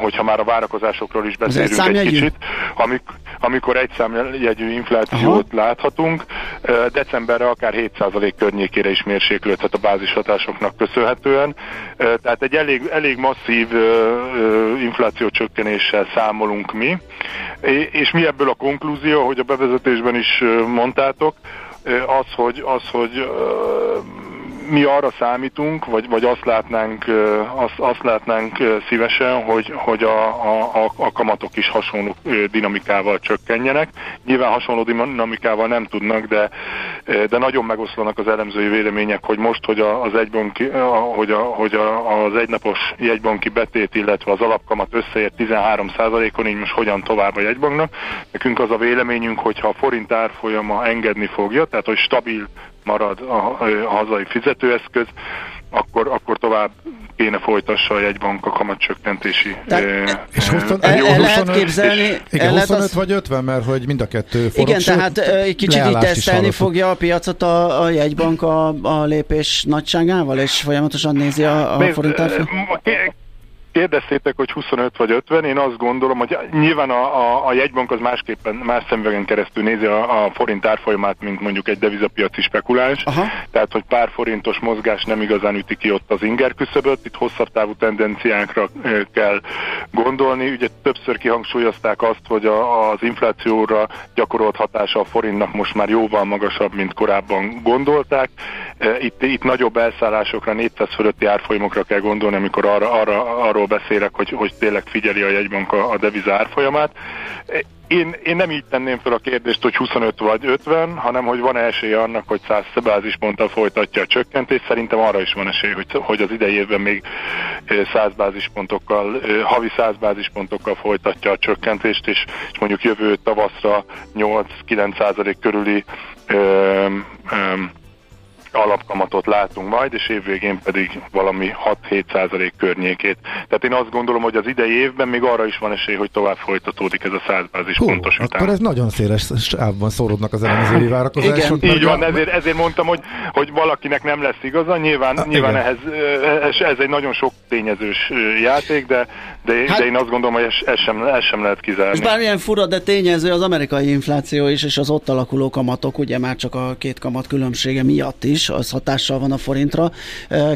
hogyha már a várakozásokról is beszélünk egy, kicsit, amik, amikor egy számjegyű inflációt Aha. láthatunk, decemberre akár 7 százalék környékére is mérséklődhet a bázishatásoknak köszönhetően. Tehát egy elég, elég masszív infláció csökkenéssel számolunk mi, és mi ebből a konklúzió, hogy a bevezetésben is mondtátok, az, hogy, az, hogy mi arra számítunk, vagy, vagy azt, látnánk, azt, azt látnánk szívesen, hogy, hogy a, a, a kamatok is hasonló dinamikával csökkenjenek. Nyilván hasonló dinamikával nem tudnak, de, de nagyon megoszlanak az elemzői vélemények, hogy most, hogy az, egybanki, hogy a, hogy a, az egynapos jegybanki betét, illetve az alapkamat összeért 13%-on, így most hogyan tovább a jegybanknak. Nekünk az a véleményünk, hogy ha a forint árfolyama engedni fogja, tehát hogy stabil marad a, a hazai fizetőeszköz, akkor, akkor tovább kéne folytassa a jegybank a kamatcsökkentési. E, és 20, el, el 25, lehet képzelni, igen, el 25 az... vagy 50, mert hogy mind a kettő forog, Igen, tehát egy kicsit így tesztelni fogja a piacot a, a jegybank a, a lépés nagyságával, és folyamatosan nézi a, a forintárfolyamot? Kérdeztétek, hogy 25 vagy 50, én azt gondolom, hogy nyilván a, a, a jegybank az másképpen, más szemvegen keresztül nézi a, a forint árfolyamát, mint mondjuk egy devizapiaci spekuláns, Aha. tehát hogy pár forintos mozgás nem igazán üti ki ott az inger küszöböt, itt hosszabb távú tendenciákra kell gondolni. Ugye többször kihangsúlyozták azt, hogy a, az inflációra gyakorolt hatása a forintnak most már jóval magasabb, mint korábban gondolták. Itt, itt nagyobb elszállásokra, 400 fölötti árfolyamokra kell gondolni, amikor arra, arra, arról beszélek, hogy, hogy tényleg figyeli a jegybank a, deviza árfolyamát. Én, én nem így tenném fel a kérdést, hogy 25 vagy 50, hanem hogy van esélye annak, hogy 100 bázisponttal folytatja a csökkentést. Szerintem arra is van esély, hogy, hogy az idei évben még 100 bázispontokkal, havi 100 bázispontokkal folytatja a csökkentést, és, és mondjuk jövő tavaszra 8-9 százalék körüli ö, ö, alapkamatot látunk majd, és évvégén pedig valami 6-7 százalék környékét. Tehát én azt gondolom, hogy az idei évben még arra is van esély, hogy tovább folytatódik ez a százbázis Hú, pontos után. Akkor ez nagyon széles sávban szórodnak az elemzői várakozások. Igen, így van, ezért, ezért mondtam, hogy, hogy valakinek nem lesz igaza, nyilván, a, nyilván ehhez, ez, ez egy nagyon sok tényezős játék, de, de, hát, de én azt gondolom, hogy ez, ez, sem, ez sem lehet kizárni. És bármilyen fura, de tényező az amerikai infláció is, és az ott alakuló kamatok, ugye már csak a két kamat különbsége miatt is, az hatással van a forintra.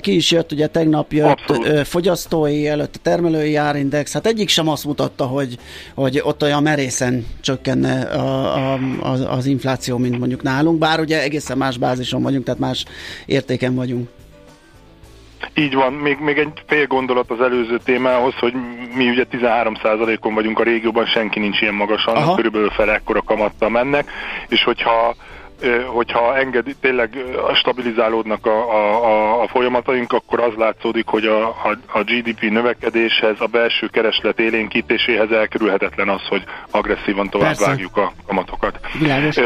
Ki is jött, ugye tegnap jött Abszolút. fogyasztói, előtt a termelői árindex, hát egyik sem azt mutatta, hogy, hogy ott olyan merészen csökkenne a, a, az, az infláció, mint mondjuk nálunk, bár ugye egészen más bázison vagyunk, tehát más értéken vagyunk. Így van, még, még egy fél gondolat az előző témához, hogy mi ugye 13%-on vagyunk a régióban, senki nincs ilyen magasan, Aha. körülbelül fele ekkora kamattal mennek, és hogyha hogyha engedi, tényleg stabilizálódnak a, a, a folyamataink, akkor az látszódik, hogy a, a, a GDP növekedéshez, a belső kereslet élénkítéséhez elkerülhetetlen az, hogy agresszívan tovább Persze. vágjuk a kamatokat. Világos.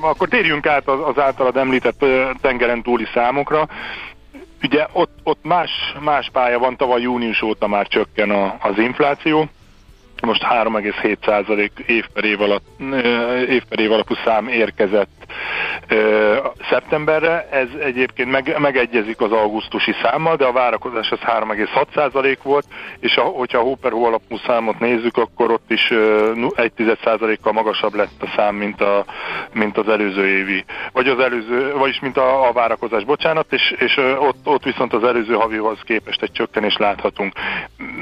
Akkor térjünk át az, az általad említett tengeren túli számokra. Ugye ott, ott más, más pálya van, tavaly június óta már csökken a, az infláció, most 3,7% év per év, alatt, év per év alapú szám érkezett szeptemberre. Ez egyébként meg, megegyezik az augusztusi számmal, de a várakozás az 3,6% volt, és a, hogyha a hó per hó alapú számot nézzük, akkor ott is 1,1%-kal magasabb lett a szám, mint, a, mint az előző évi, vagy az előző, vagyis mint a, a várakozás, bocsánat, és, és ott, ott viszont az előző havihoz képest egy csökkenést láthatunk.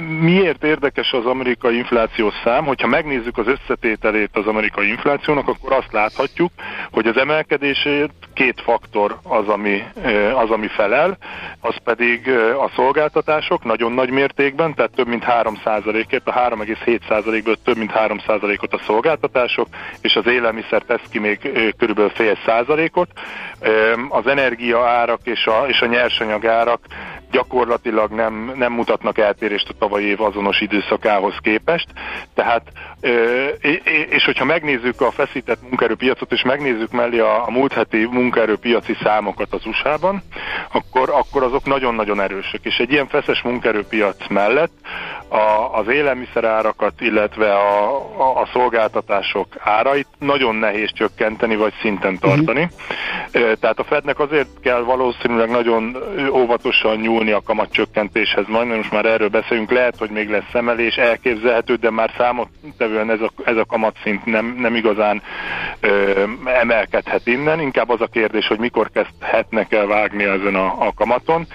Miért érdekes az amerikai inflációs szám? Hogyha megnézzük az összetételét az amerikai inflációnak, akkor azt láthatjuk, hogy az emelkedését két faktor az, ami, az, ami felel, az pedig a szolgáltatások nagyon nagy mértékben, tehát több mint 3%-ért, a 3,7%-ből több mint 3%-ot a szolgáltatások, és az élelmiszer tesz ki még körülbelül fél százalékot. Az energia árak és a, és a nyersanyag árak gyakorlatilag nem, nem mutatnak eltérést a tavalyi év azonos időszakához képest. Tehát, és hogyha megnézzük a feszített munkaerőpiacot, és megnézzük mellé a, a múlt heti munkaerőpiaci számokat az USA-ban, akkor, akkor azok nagyon-nagyon erősek. És egy ilyen feszes munkaerőpiac mellett a, az élelmiszerárakat, illetve a, a, a szolgáltatások árait nagyon nehéz csökkenteni, vagy szinten tartani. Uh-huh. Tehát a Fednek azért kell valószínűleg nagyon óvatosan nyúlni a kamatcsökkentéshez, majd most már erről beszélünk, lehet, hogy még lesz emelés, elképzelhető, de már számottevően ez a, ez a kamatszint nem, nem igazán ö, emelkedhet innen, inkább az a kérdés, hogy mikor kezdhetnek el vágni ezen a, a kamaton,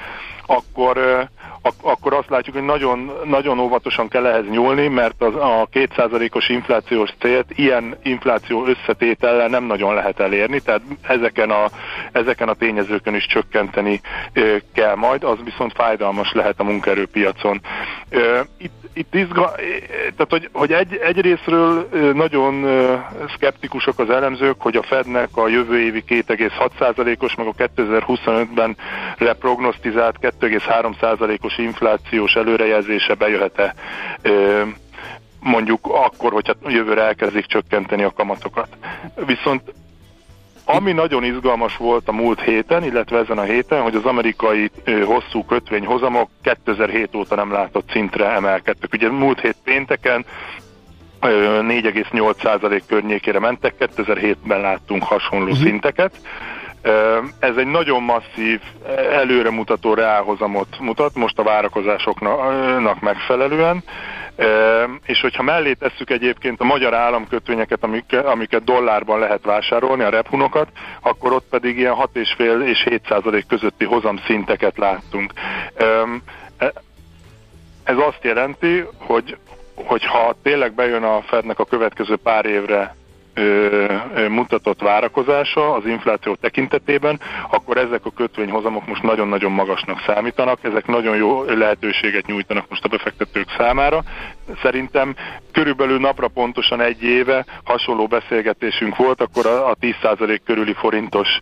akkor ö, ak- akkor azt látjuk, hogy nagyon, nagyon óvatosan kell ehhez nyúlni, mert az, a kétszázalékos inflációs célt ilyen infláció összetétellel nem nagyon lehet elérni, tehát ezeken a, ezeken a tényezőkön is csökkenteni ö, kell majd, az viszont fájdalmas lehet a munkaerőpiacon. Ö, itt itt izga, tehát hogy, hogy egy, egyrésztről nagyon szkeptikusok az elemzők, hogy a Fednek a jövő évi 2,6%-os, meg a 2025-ben leprognosztizált 2,3%-os inflációs előrejelzése bejöhet-e mondjuk akkor, hogyha jövőre elkezdik csökkenteni a kamatokat. Viszont ami nagyon izgalmas volt a múlt héten, illetve ezen a héten, hogy az amerikai hosszú kötvényhozamok 2007 óta nem látott szintre emelkedtek. Ugye múlt hét pénteken 4,8% környékére mentek, 2007-ben láttunk hasonló uh-huh. szinteket. Ez egy nagyon masszív, előremutató reálhozamot mutat, most a várakozásoknak megfelelően. És hogyha mellé tesszük egyébként a magyar államkötvényeket, amiket, dollárban lehet vásárolni, a rephunokat, akkor ott pedig ilyen 6,5 és 7 százalék közötti hozamszinteket láttunk. E, ez azt jelenti, hogy hogyha tényleg bejön a Fednek a következő pár évre mutatott várakozása az infláció tekintetében, akkor ezek a kötvényhozamok most nagyon-nagyon magasnak számítanak, ezek nagyon jó lehetőséget nyújtanak most a befektetők számára. Szerintem körülbelül napra pontosan egy éve hasonló beszélgetésünk volt, akkor a 10% körüli forintos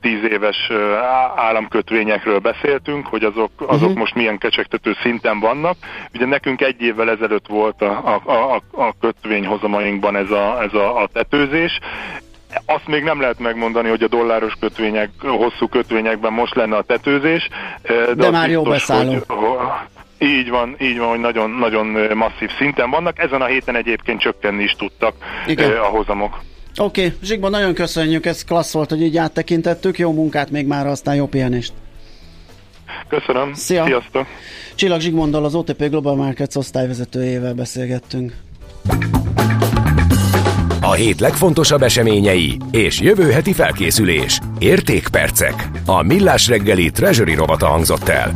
10 éves államkötvényekről beszéltünk, hogy azok, azok uh-huh. most milyen kecsegtető szinten vannak. Ugye nekünk egy évvel ezelőtt volt a, a, a, a kötvényhozamainkban ez a, ez a, a tetőzés. Azt még nem lehet megmondani, hogy a dolláros kötvények, hosszú kötvényekben most lenne a tetőzés. De, de már jó beszálló. Így van, így van, hogy nagyon, nagyon masszív szinten vannak. Ezen a héten egyébként csökkenni is tudtak Igen. a hozamok. Oké, okay. Zsigban nagyon köszönjük, ez klassz volt, hogy így áttekintettük. Jó munkát még már, aztán jó pihenést. Köszönöm, Szia. sziasztok! Csillag Zsigmonddal az OTP Global Markets osztályvezetőjével beszélgettünk. A hét legfontosabb eseményei és jövő heti felkészülés. Értékpercek. A Millás reggeli Treasury robata hangzott el.